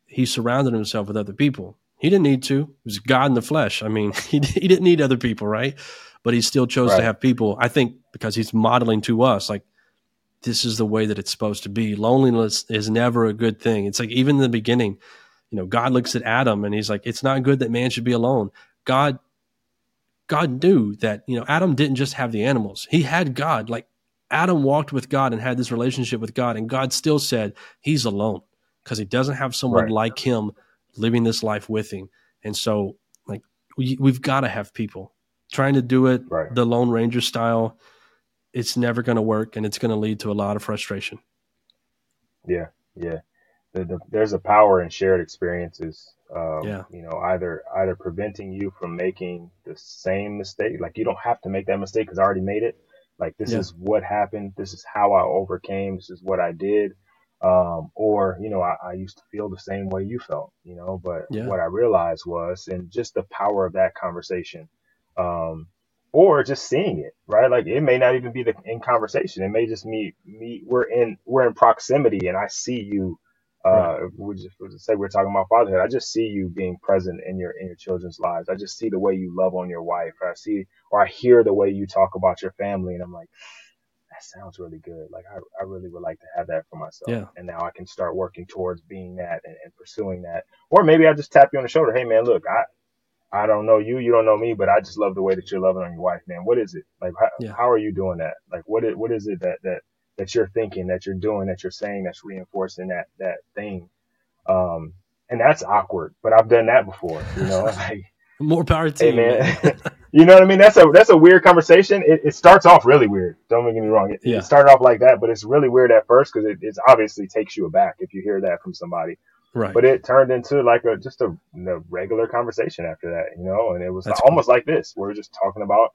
he surrounded himself with other people. He didn't need to. It was God in the flesh. I mean, *laughs* he, he didn't need other people, right? But he still chose right. to have people. I think because he's modeling to us, like, this is the way that it's supposed to be. Loneliness is never a good thing. It's like even in the beginning, you know, God looks at Adam and he's like, it's not good that man should be alone. God, God knew that, you know, Adam didn't just have the animals. He had God. Like Adam walked with God and had this relationship with God, and God still said he's alone because he doesn't have someone right. like him living this life with him. And so, like, we, we've got to have people trying to do it right. the Lone Ranger style it's never going to work and it's going to lead to a lot of frustration. Yeah, yeah. The, the, there's a power in shared experiences. Um, yeah. You know, either either preventing you from making the same mistake, like you don't have to make that mistake because I already made it. Like this yeah. is what happened. This is how I overcame. This is what I did. Um, or you know, I, I, used to feel the same way you felt. You know, but yeah. what I realized was, and just the power of that conversation. Um, or just seeing it, right? Like it may not even be the in conversation. It may just me, me, we're in, we're in proximity and I see you, uh, right. we just, we just say we're talking about fatherhood. I just see you being present in your, in your children's lives. I just see the way you love on your wife. I see, or I hear the way you talk about your family and I'm like, that sounds really good. Like I, I really would like to have that for myself. Yeah. And now I can start working towards being that and, and pursuing that. Or maybe I just tap you on the shoulder. Hey man, look, I, I don't know you, you don't know me, but I just love the way that you're loving on your wife, man. What is it? Like, how, yeah. how are you doing that? Like, what is, what is it that, that, that you're thinking, that you're doing, that you're saying, that's reinforcing that, that thing? Um, and that's awkward, but I've done that before, you know, *laughs* like, more power to hey, you, man. *laughs* *laughs* you know what I mean? That's a, that's a weird conversation. It, it starts off really weird. Don't get me wrong. It, yeah. it started off like that, but it's really weird at first because it, it obviously takes you aback if you hear that from somebody. Right. But it turned into like a just a, a regular conversation after that, you know, and it was That's almost cool. like this. We are just talking about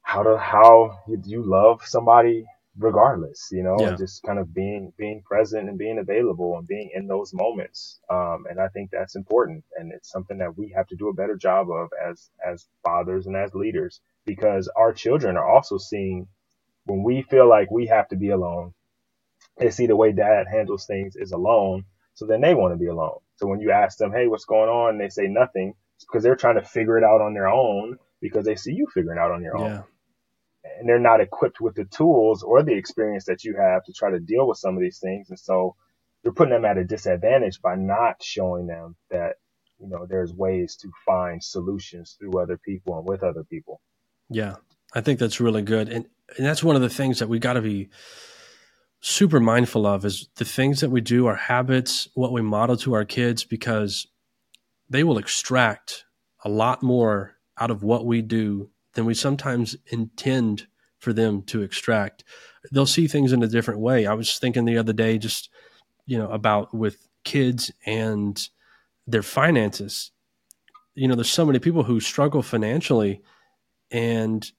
how to how you love somebody regardless, you know, yeah. and just kind of being being present and being available and being in those moments. Um, and I think that's important, and it's something that we have to do a better job of as as fathers and as leaders, because our children are also seeing when we feel like we have to be alone. They see the way dad handles things is alone so then they want to be alone. So when you ask them, Hey, what's going on? they say nothing because they're trying to figure it out on their own because they see you figuring out on your own. Yeah. And they're not equipped with the tools or the experience that you have to try to deal with some of these things. And so you're putting them at a disadvantage by not showing them that, you know, there's ways to find solutions through other people and with other people. Yeah. I think that's really good. And, and that's one of the things that we got to be super mindful of is the things that we do, our habits, what we model to our kids, because they will extract a lot more out of what we do than we sometimes intend for them to extract. They'll see things in a different way. I was thinking the other day, just, you know, about with kids and their finances. You know, there's so many people who struggle financially and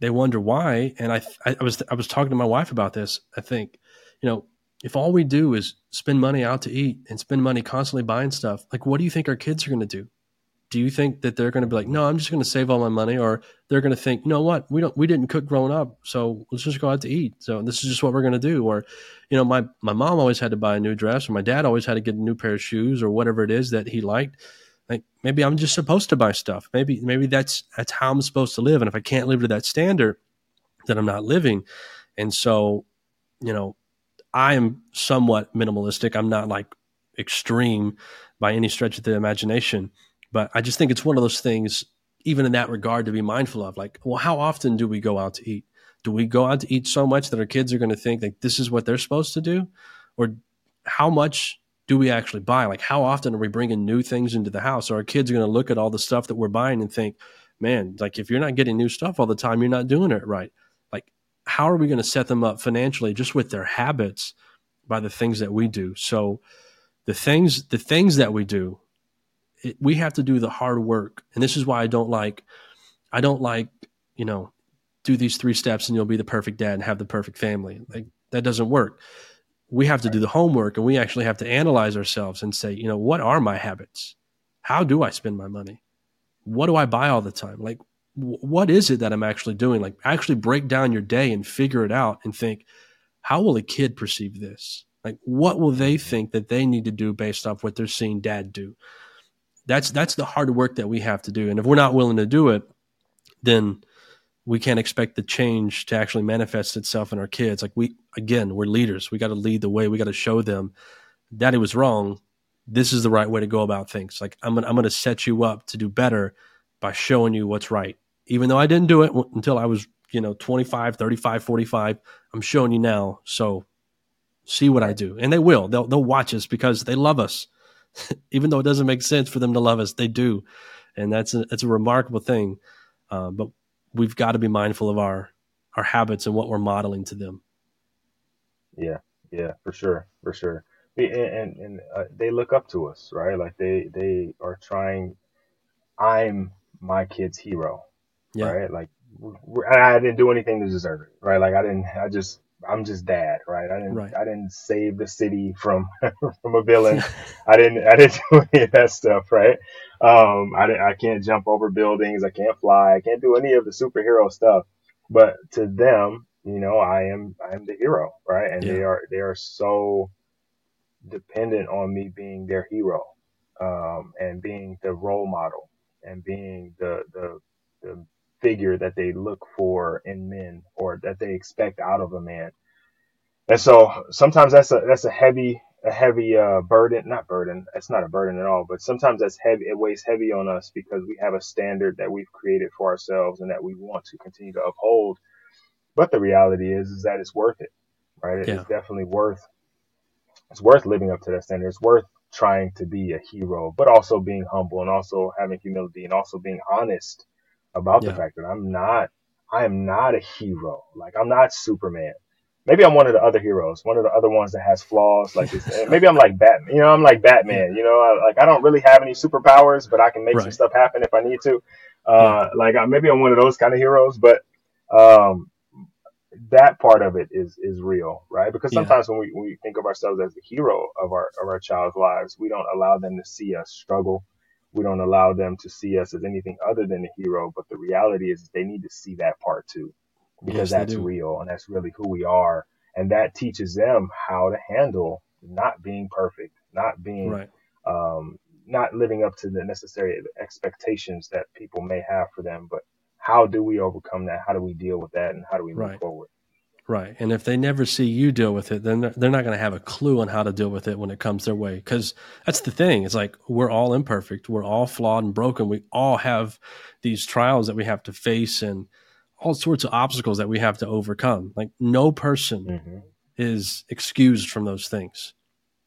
they wonder why. And I, I was, I was talking to my wife about this. I think, you know, if all we do is spend money out to eat and spend money constantly buying stuff, like what do you think our kids are going to do? Do you think that they're going to be like, no, I'm just going to save all my money, or they're going to think, you know what, we don't, we didn't cook growing up, so let's just go out to eat. So this is just what we're going to do. Or, you know, my my mom always had to buy a new dress, or my dad always had to get a new pair of shoes, or whatever it is that he liked like maybe I'm just supposed to buy stuff. Maybe maybe that's that's how I'm supposed to live. And if I can't live to that standard, then I'm not living. And so, you know, I am somewhat minimalistic. I'm not like extreme by any stretch of the imagination, but I just think it's one of those things, even in that regard, to be mindful of. Like, well, how often do we go out to eat? do we go out to eat so much that our kids are going to think like this is what they're supposed to do or how much do we actually buy like how often are we bringing new things into the house or our kids are going to look at all the stuff that we're buying and think man like if you're not getting new stuff all the time you're not doing it right like how are we going to set them up financially just with their habits by the things that we do so the things the things that we do it, we have to do the hard work and this is why i don't like i don't like you know do these three steps and you'll be the perfect dad and have the perfect family. Like that doesn't work. We have to do the homework and we actually have to analyze ourselves and say, you know, what are my habits? How do I spend my money? What do I buy all the time? Like, w- what is it that I'm actually doing? Like, actually break down your day and figure it out and think, how will a kid perceive this? Like, what will they mm-hmm. think that they need to do based off what they're seeing dad do? That's that's the hard work that we have to do. And if we're not willing to do it, then we can't expect the change to actually manifest itself in our kids. Like we, again, we're leaders. We got to lead the way. We got to show them that it was wrong. This is the right way to go about things. Like I'm gonna, I'm going to set you up to do better by showing you what's right. Even though I didn't do it until I was, you know, 25, 35, 45, I'm showing you now. So see what I do. And they will. They'll, they'll watch us because they love us. *laughs* Even though it doesn't make sense for them to love us, they do. And that's a, that's a remarkable thing. Uh, but we've got to be mindful of our our habits and what we're modeling to them. Yeah, yeah, for sure, for sure. And and, and uh, they look up to us, right? Like they they are trying. I'm my kid's hero, yeah. right? Like I didn't do anything to deserve it, right? Like I didn't. I just I'm just dad, right? I didn't right. I didn't save the city from *laughs* from a villain. *laughs* I didn't I didn't do any of that stuff, right? Um, I I can't jump over buildings. I can't fly. I can't do any of the superhero stuff. But to them, you know, I am I am the hero, right? And yeah. they are they are so dependent on me being their hero, um, and being the role model and being the the the figure that they look for in men or that they expect out of a man. And so sometimes that's a that's a heavy a heavy uh, burden, not burden. It's not a burden at all, but sometimes that's heavy. It weighs heavy on us because we have a standard that we've created for ourselves and that we want to continue to uphold. But the reality is, is that it's worth it, right? Yeah. It's definitely worth. It's worth living up to that standard. It's worth trying to be a hero, but also being humble and also having humility and also being honest about yeah. the fact that I'm not, I am not a hero. Like I'm not Superman. Maybe I'm one of the other heroes, one of the other ones that has flaws. Like *laughs* maybe I'm like Batman. You know, I'm like Batman. You know, I, like I don't really have any superpowers, but I can make right. some stuff happen if I need to. Uh, yeah. Like maybe I'm one of those kind of heroes, but um, that part of it is is real, right? Because sometimes yeah. when we when we think of ourselves as the hero of our of our child's lives, we don't allow them to see us struggle we don't allow them to see us as anything other than a hero. But the reality is they need to see that part too, because yes, that's real and that's really who we are. And that teaches them how to handle not being perfect, not being, right. um, not living up to the necessary expectations that people may have for them. But how do we overcome that? How do we deal with that? And how do we move right. forward? Right. And if they never see you deal with it, then they're, they're not going to have a clue on how to deal with it when it comes their way. Because that's the thing. It's like we're all imperfect. We're all flawed and broken. We all have these trials that we have to face and all sorts of obstacles that we have to overcome. Like no person mm-hmm. is excused from those things.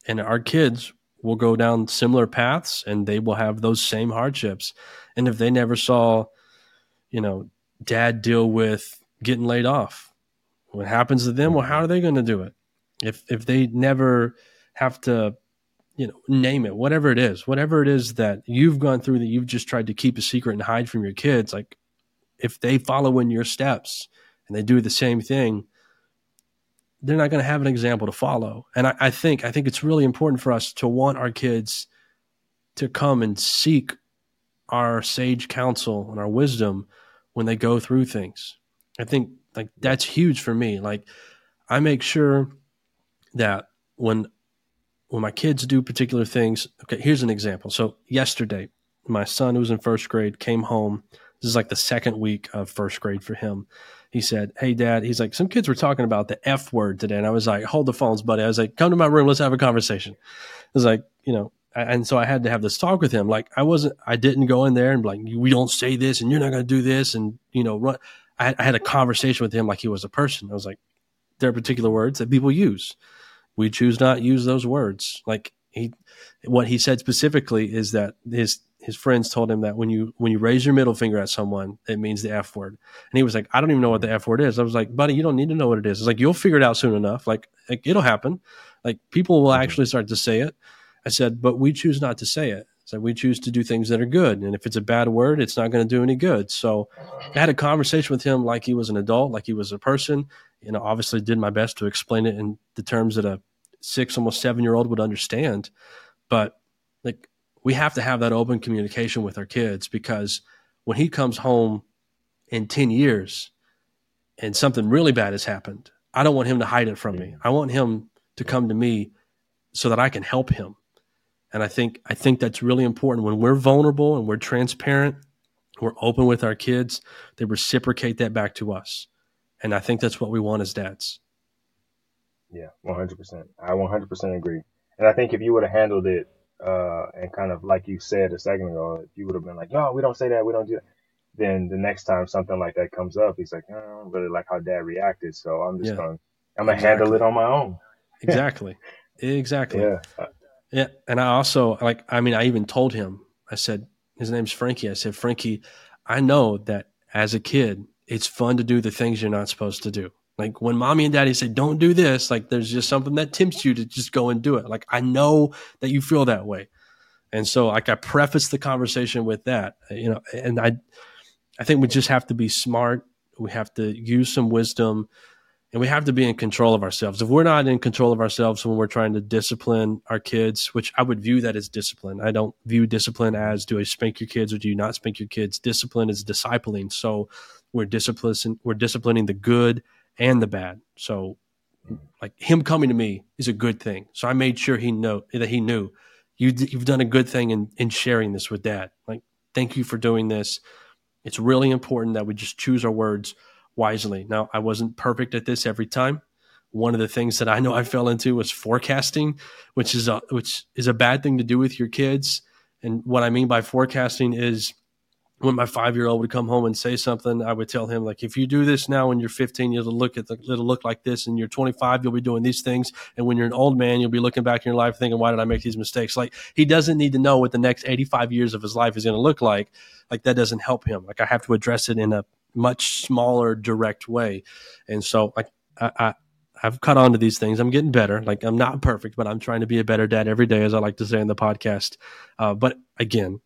And our kids will go down similar paths and they will have those same hardships. And if they never saw, you know, dad deal with getting laid off what happens to them? Well, how are they going to do it? If if they never have to, you know, name it, whatever it is, whatever it is that you've gone through that you've just tried to keep a secret and hide from your kids, like if they follow in your steps and they do the same thing, they're not going to have an example to follow. And I, I think I think it's really important for us to want our kids to come and seek our sage counsel and our wisdom when they go through things. I think like that's huge for me. Like I make sure that when when my kids do particular things, okay, here's an example. So yesterday, my son who was in first grade came home. This is like the second week of first grade for him. He said, Hey dad, he's like, some kids were talking about the F word today. And I was like, hold the phones, buddy. I was like, come to my room. Let's have a conversation. I was like, you know, and so I had to have this talk with him. Like I wasn't, I didn't go in there and like, we don't say this and you're not going to do this. And, you know, run. I, I had a conversation with him like he was a person. I was like, there are particular words that people use. We choose not to use those words. Like he, what he said specifically is that his his friends told him that when you when you raise your middle finger at someone, it means the F word. And he was like, I don't even know what the F word is. I was like, buddy, you don't need to know what it is. It's like you'll figure it out soon enough. Like, like it'll happen. Like people will mm-hmm. actually start to say it. I said, but we choose not to say it. So we choose to do things that are good. And if it's a bad word, it's not going to do any good. So I had a conversation with him like he was an adult, like he was a person. You know, obviously did my best to explain it in the terms that a six, almost seven year old would understand. But like we have to have that open communication with our kids because when he comes home in 10 years and something really bad has happened, I don't want him to hide it from me. I want him to come to me so that I can help him and I think I think that's really important when we're vulnerable and we're transparent, we're open with our kids, they reciprocate that back to us. And I think that's what we want as dads. Yeah, 100%. I 100% agree. And I think if you would have handled it uh, and kind of like you said a second ago, if you would have been like, "No, we don't say that, we don't do that," then the next time something like that comes up, he's like, oh, "I don't really like how Dad reacted, so I'm just yeah. gonna, I'm gonna exactly. handle it on my own." *laughs* exactly, exactly. Yeah, yeah, and I also like. I mean, I even told him. I said his name's Frankie. I said, Frankie, I know that as a kid, it's fun to do the things you're not supposed to do. Like when mommy and daddy say, "Don't do this," like there's just something that tempts you to just go and do it. Like I know that you feel that way, and so like I preface the conversation with that, you know. And I, I think we just have to be smart. We have to use some wisdom and we have to be in control of ourselves. If we're not in control of ourselves when we're trying to discipline our kids, which I would view that as discipline, I don't view discipline as do I spank your kids or do you not spank your kids. Discipline is discipling. So we're disciplining, we're disciplining the good and the bad. So like him coming to me is a good thing. So I made sure he know that he knew you you've done a good thing in in sharing this with dad. Like thank you for doing this. It's really important that we just choose our words wisely. Now, I wasn't perfect at this every time. One of the things that I know I fell into was forecasting, which is a, which is a bad thing to do with your kids. And what I mean by forecasting is when my five year old would come home and say something, I would tell him like, if you do this now when you're 15, you'll look at the, it'll look like this, and you're 25, you'll be doing these things, and when you're an old man, you'll be looking back in your life thinking, why did I make these mistakes? Like he doesn't need to know what the next 85 years of his life is going to look like. Like that doesn't help him. Like I have to address it in a much smaller, direct way. And so, I, I I've caught on to these things. I'm getting better. Like I'm not perfect, but I'm trying to be a better dad every day, as I like to say in the podcast. Uh, but again,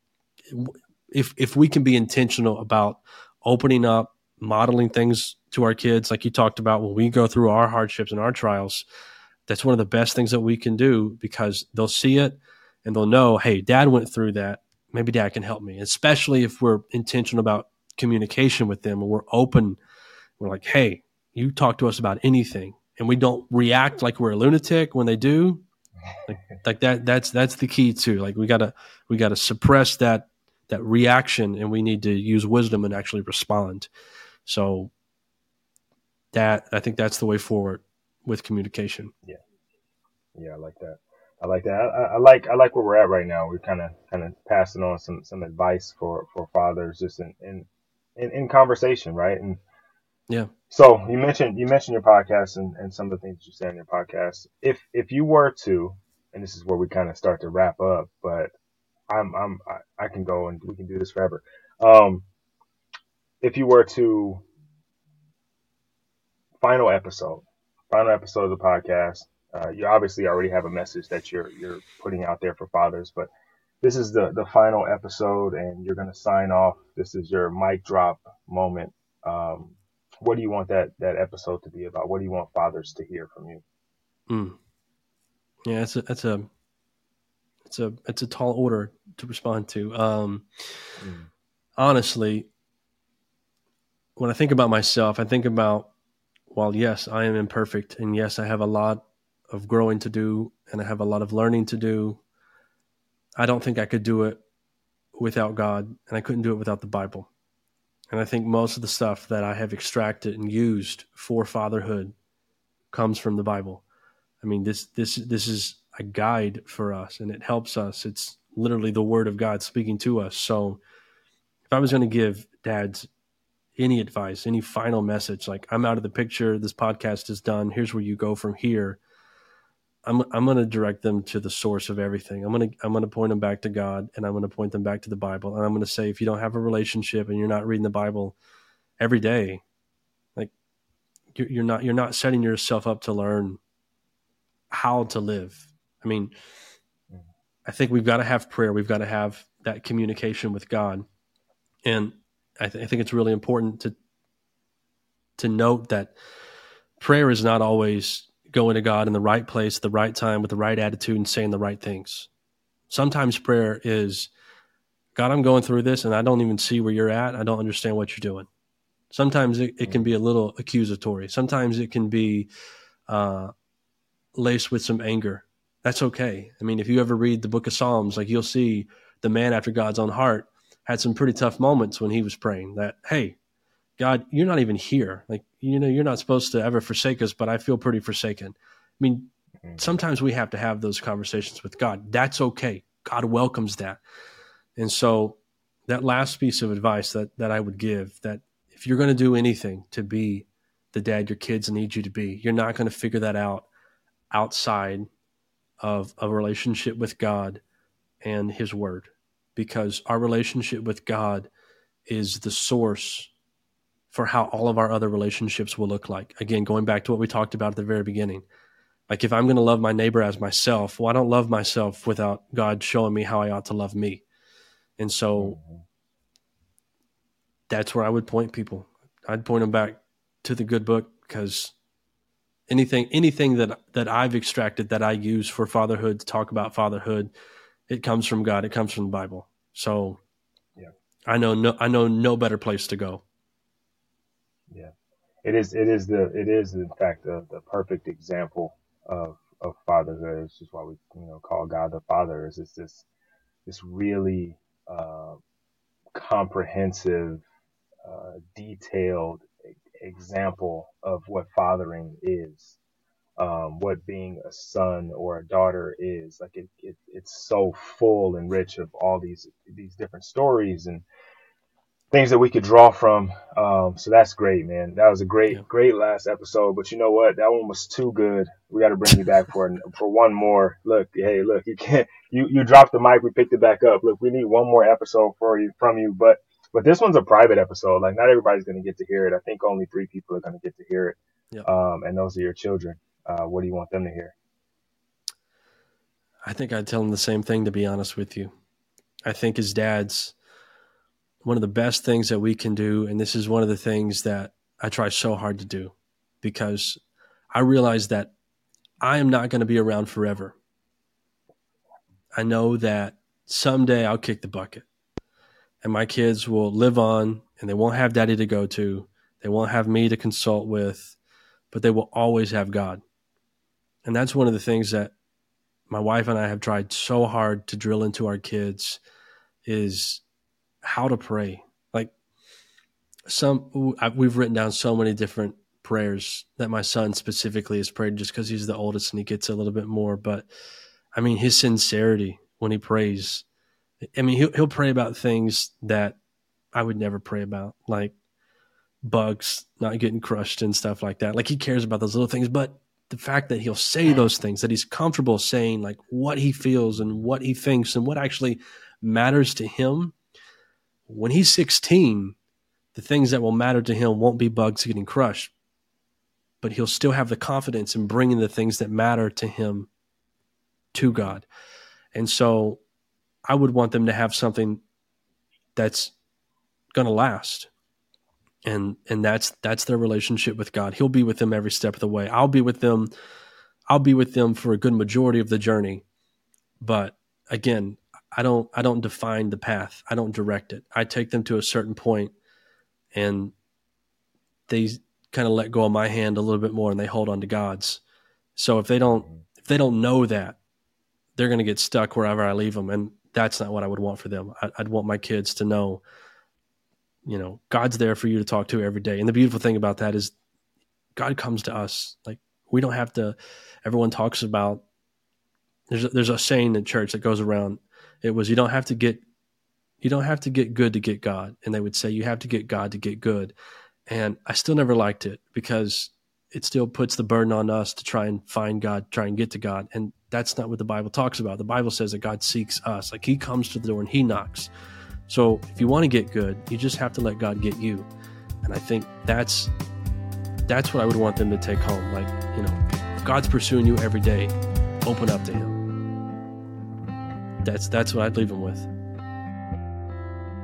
if if we can be intentional about opening up, modeling things to our kids, like you talked about when we go through our hardships and our trials, that's one of the best things that we can do because they'll see it and they'll know, hey, dad went through that. Maybe dad can help me. Especially if we're intentional about communication with them and we're open. We're like, hey, you talk to us about anything, and we don't react like we're a lunatic when they do. Like, *laughs* like that. That's that's the key too. Like we gotta we gotta suppress that that reaction, and we need to use wisdom and actually respond. So that I think that's the way forward with communication. Yeah, yeah, I like that. I like that. I, I, like I like where we're at right now. We're kind of kind of passing on some some advice for for fathers, just in, in in, in conversation, right? And yeah. So you mentioned you mentioned your podcast and, and some of the things you say on your podcast. If if you were to, and this is where we kind of start to wrap up, but I'm I'm I, I can go and we can do this forever. Um, if you were to final episode, final episode of the podcast, uh, you obviously already have a message that you're you're putting out there for fathers, but this is the the final episode, and you're going to sign off. This is your mic drop moment. Um, what do you want that that episode to be about? What do you want fathers to hear from you? Mm. Yeah, it's a it's a it's a it's a tall order to respond to. Um, mm. Honestly, when I think about myself, I think about while yes, I am imperfect, and yes, I have a lot of growing to do, and I have a lot of learning to do, I don't think I could do it without God, and I couldn't do it without the Bible. And I think most of the stuff that I have extracted and used for fatherhood comes from the Bible. I mean, this this this is a guide for us, and it helps us. It's literally the Word of God speaking to us. So, if I was going to give dads any advice, any final message, like I'm out of the picture, this podcast is done, here's where you go from here. I'm I'm going to direct them to the source of everything. I'm going to I'm going to point them back to God and I'm going to point them back to the Bible. And I'm going to say if you don't have a relationship and you're not reading the Bible every day, like you're, you're not you're not setting yourself up to learn how to live. I mean, mm-hmm. I think we've got to have prayer. We've got to have that communication with God. And I, th- I think it's really important to to note that prayer is not always going to God in the right place, the right time, with the right attitude, and saying the right things. Sometimes prayer is, God, I'm going through this and I don't even see where you're at. I don't understand what you're doing. Sometimes it, it can be a little accusatory. Sometimes it can be uh, laced with some anger. That's okay. I mean, if you ever read the book of Psalms, like you'll see the man after God's own heart had some pretty tough moments when he was praying that, hey, God, you're not even here. Like, you know, you're not supposed to ever forsake us, but I feel pretty forsaken. I mean, mm-hmm. sometimes we have to have those conversations with God. That's okay. God welcomes that. And so that last piece of advice that that I would give that if you're going to do anything to be the dad your kids need you to be, you're not going to figure that out outside of a relationship with God and his word because our relationship with God is the source for how all of our other relationships will look like. Again, going back to what we talked about at the very beginning. Like if I'm going to love my neighbor as myself, well, I don't love myself without God showing me how I ought to love me. And so that's where I would point people. I'd point them back to the good book because anything anything that that I've extracted that I use for fatherhood to talk about fatherhood, it comes from God. It comes from the Bible. So, yeah, I know no I know no better place to go. Yeah, it is. It is the. It is in fact the, the perfect example of of fatherhood. It's just why we you know call God the Father. Is it's this this really uh, comprehensive, uh, detailed example of what fathering is, um, what being a son or a daughter is. Like it, it, it's so full and rich of all these these different stories and things that we could draw from. Um, so that's great, man. That was a great, yeah. great last episode. But you know what? That one was too good. We got to bring you back for *laughs* for one more. Look, hey, look, you can't. You you dropped the mic. We picked it back up. Look, we need one more episode for you from you. But but this one's a private episode. Like not everybody's going to get to hear it. I think only three people are going to get to hear it. Yep. Um, and those are your children. Uh, what do you want them to hear? I think I'd tell them the same thing. To be honest with you, I think as dads, one of the best things that we can do, and this is one of the things that I try so hard to do, because I realize that I am not going to be around forever. I know that someday I'll kick the bucket and my kids will live on and they won't have daddy to go to. They won't have me to consult with, but they will always have God. And that's one of the things that my wife and I have tried so hard to drill into our kids is how to pray. Like some we've written down so many different prayers that my son specifically has prayed just because he's the oldest and he gets a little bit more. But I mean, his sincerity when he prays I mean, he'll he'll pray about things that I would never pray about, like bugs not getting crushed and stuff like that. Like he cares about those little things, but the fact that he'll say those things, that he's comfortable saying like what he feels and what he thinks and what actually matters to him. When he's 16, the things that will matter to him won't be bugs getting crushed, but he'll still have the confidence in bringing the things that matter to him to God. And so I would want them to have something that's going to last. And and that's that's their relationship with God. He'll be with them every step of the way. I'll be with them I'll be with them for a good majority of the journey. But again, I don't I don't define the path. I don't direct it. I take them to a certain point and they kind of let go of my hand a little bit more and they hold on to God's. So if they don't if they don't know that, they're going to get stuck wherever I leave them and that's not what I would want for them. I, would want my kids to know, you know, God's there for you to talk to every day. And the beautiful thing about that is God comes to us. Like we don't have to, everyone talks about, there's a, there's a saying in church that goes around. It was, you don't have to get You don't have to get good to get God. And they would say you have to get God to get good. And I still never liked it because it still puts the burden on us to try and find God, try and get to God. And that's not what the Bible talks about. The Bible says that God seeks us, like He comes to the door and He knocks. So if you want to get good, you just have to let God get you. And I think that's that's what I would want them to take home. Like, you know, God's pursuing you every day, open up to Him. That's that's what I'd leave them with.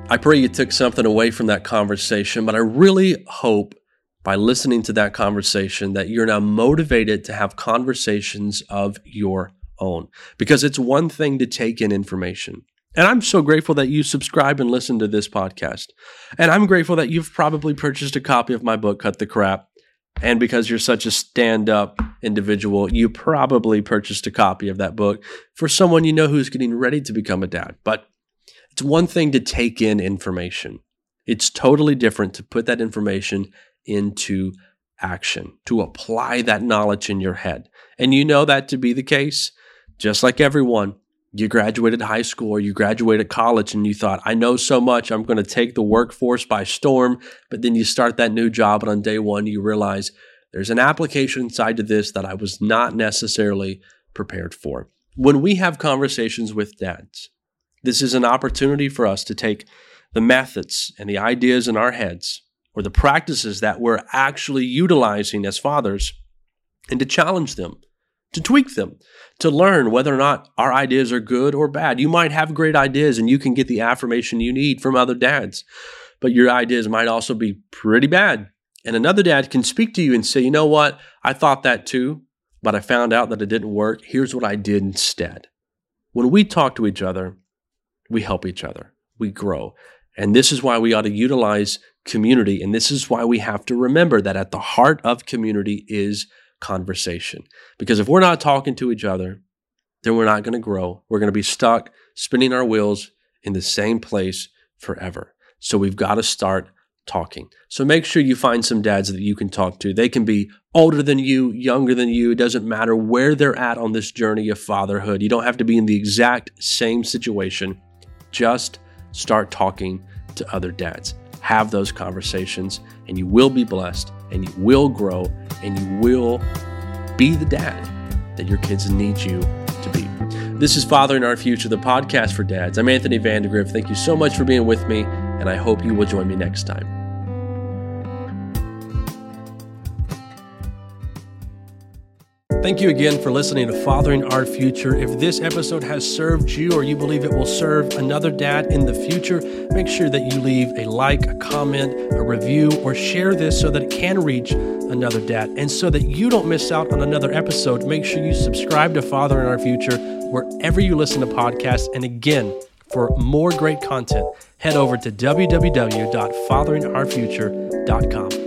I pray you took something away from that conversation, but I really hope by listening to that conversation that you're now motivated to have conversations of your own. Because it's one thing to take in information. And I'm so grateful that you subscribe and listen to this podcast. And I'm grateful that you've probably purchased a copy of my book, Cut the Crap. And because you're such a stand up individual, you probably purchased a copy of that book for someone you know who's getting ready to become a dad. But it's one thing to take in information, it's totally different to put that information into action, to apply that knowledge in your head. And you know that to be the case, just like everyone. You graduated high school or you graduated college and you thought, I know so much, I'm going to take the workforce by storm. But then you start that new job, and on day one, you realize there's an application side to this that I was not necessarily prepared for. When we have conversations with dads, this is an opportunity for us to take the methods and the ideas in our heads or the practices that we're actually utilizing as fathers and to challenge them to tweak them, to learn whether or not our ideas are good or bad. You might have great ideas and you can get the affirmation you need from other dads, but your ideas might also be pretty bad. And another dad can speak to you and say, you know what? I thought that too, but I found out that it didn't work. Here's what I did instead. When we talk to each other, we help each other, we grow. And this is why we ought to utilize community. And this is why we have to remember that at the heart of community is conversation. Because if we're not talking to each other, then we're not going to grow. We're going to be stuck spinning our wheels in the same place forever. So we've got to start talking. So make sure you find some dads that you can talk to. They can be older than you, younger than you. It doesn't matter where they're at on this journey of fatherhood. You don't have to be in the exact same situation. Just start talking to other dads. Have those conversations, and you will be blessed, and you will grow, and you will be the dad that your kids need you to be. This is Fathering Our Future, the podcast for dads. I'm Anthony Vandegrift. Thank you so much for being with me, and I hope you will join me next time. Thank you again for listening to Fathering Our Future. If this episode has served you or you believe it will serve another dad in the future, make sure that you leave a like, a comment, a review, or share this so that it can reach another dad. And so that you don't miss out on another episode, make sure you subscribe to Fathering Our Future wherever you listen to podcasts. And again, for more great content, head over to www.fatheringourfuture.com.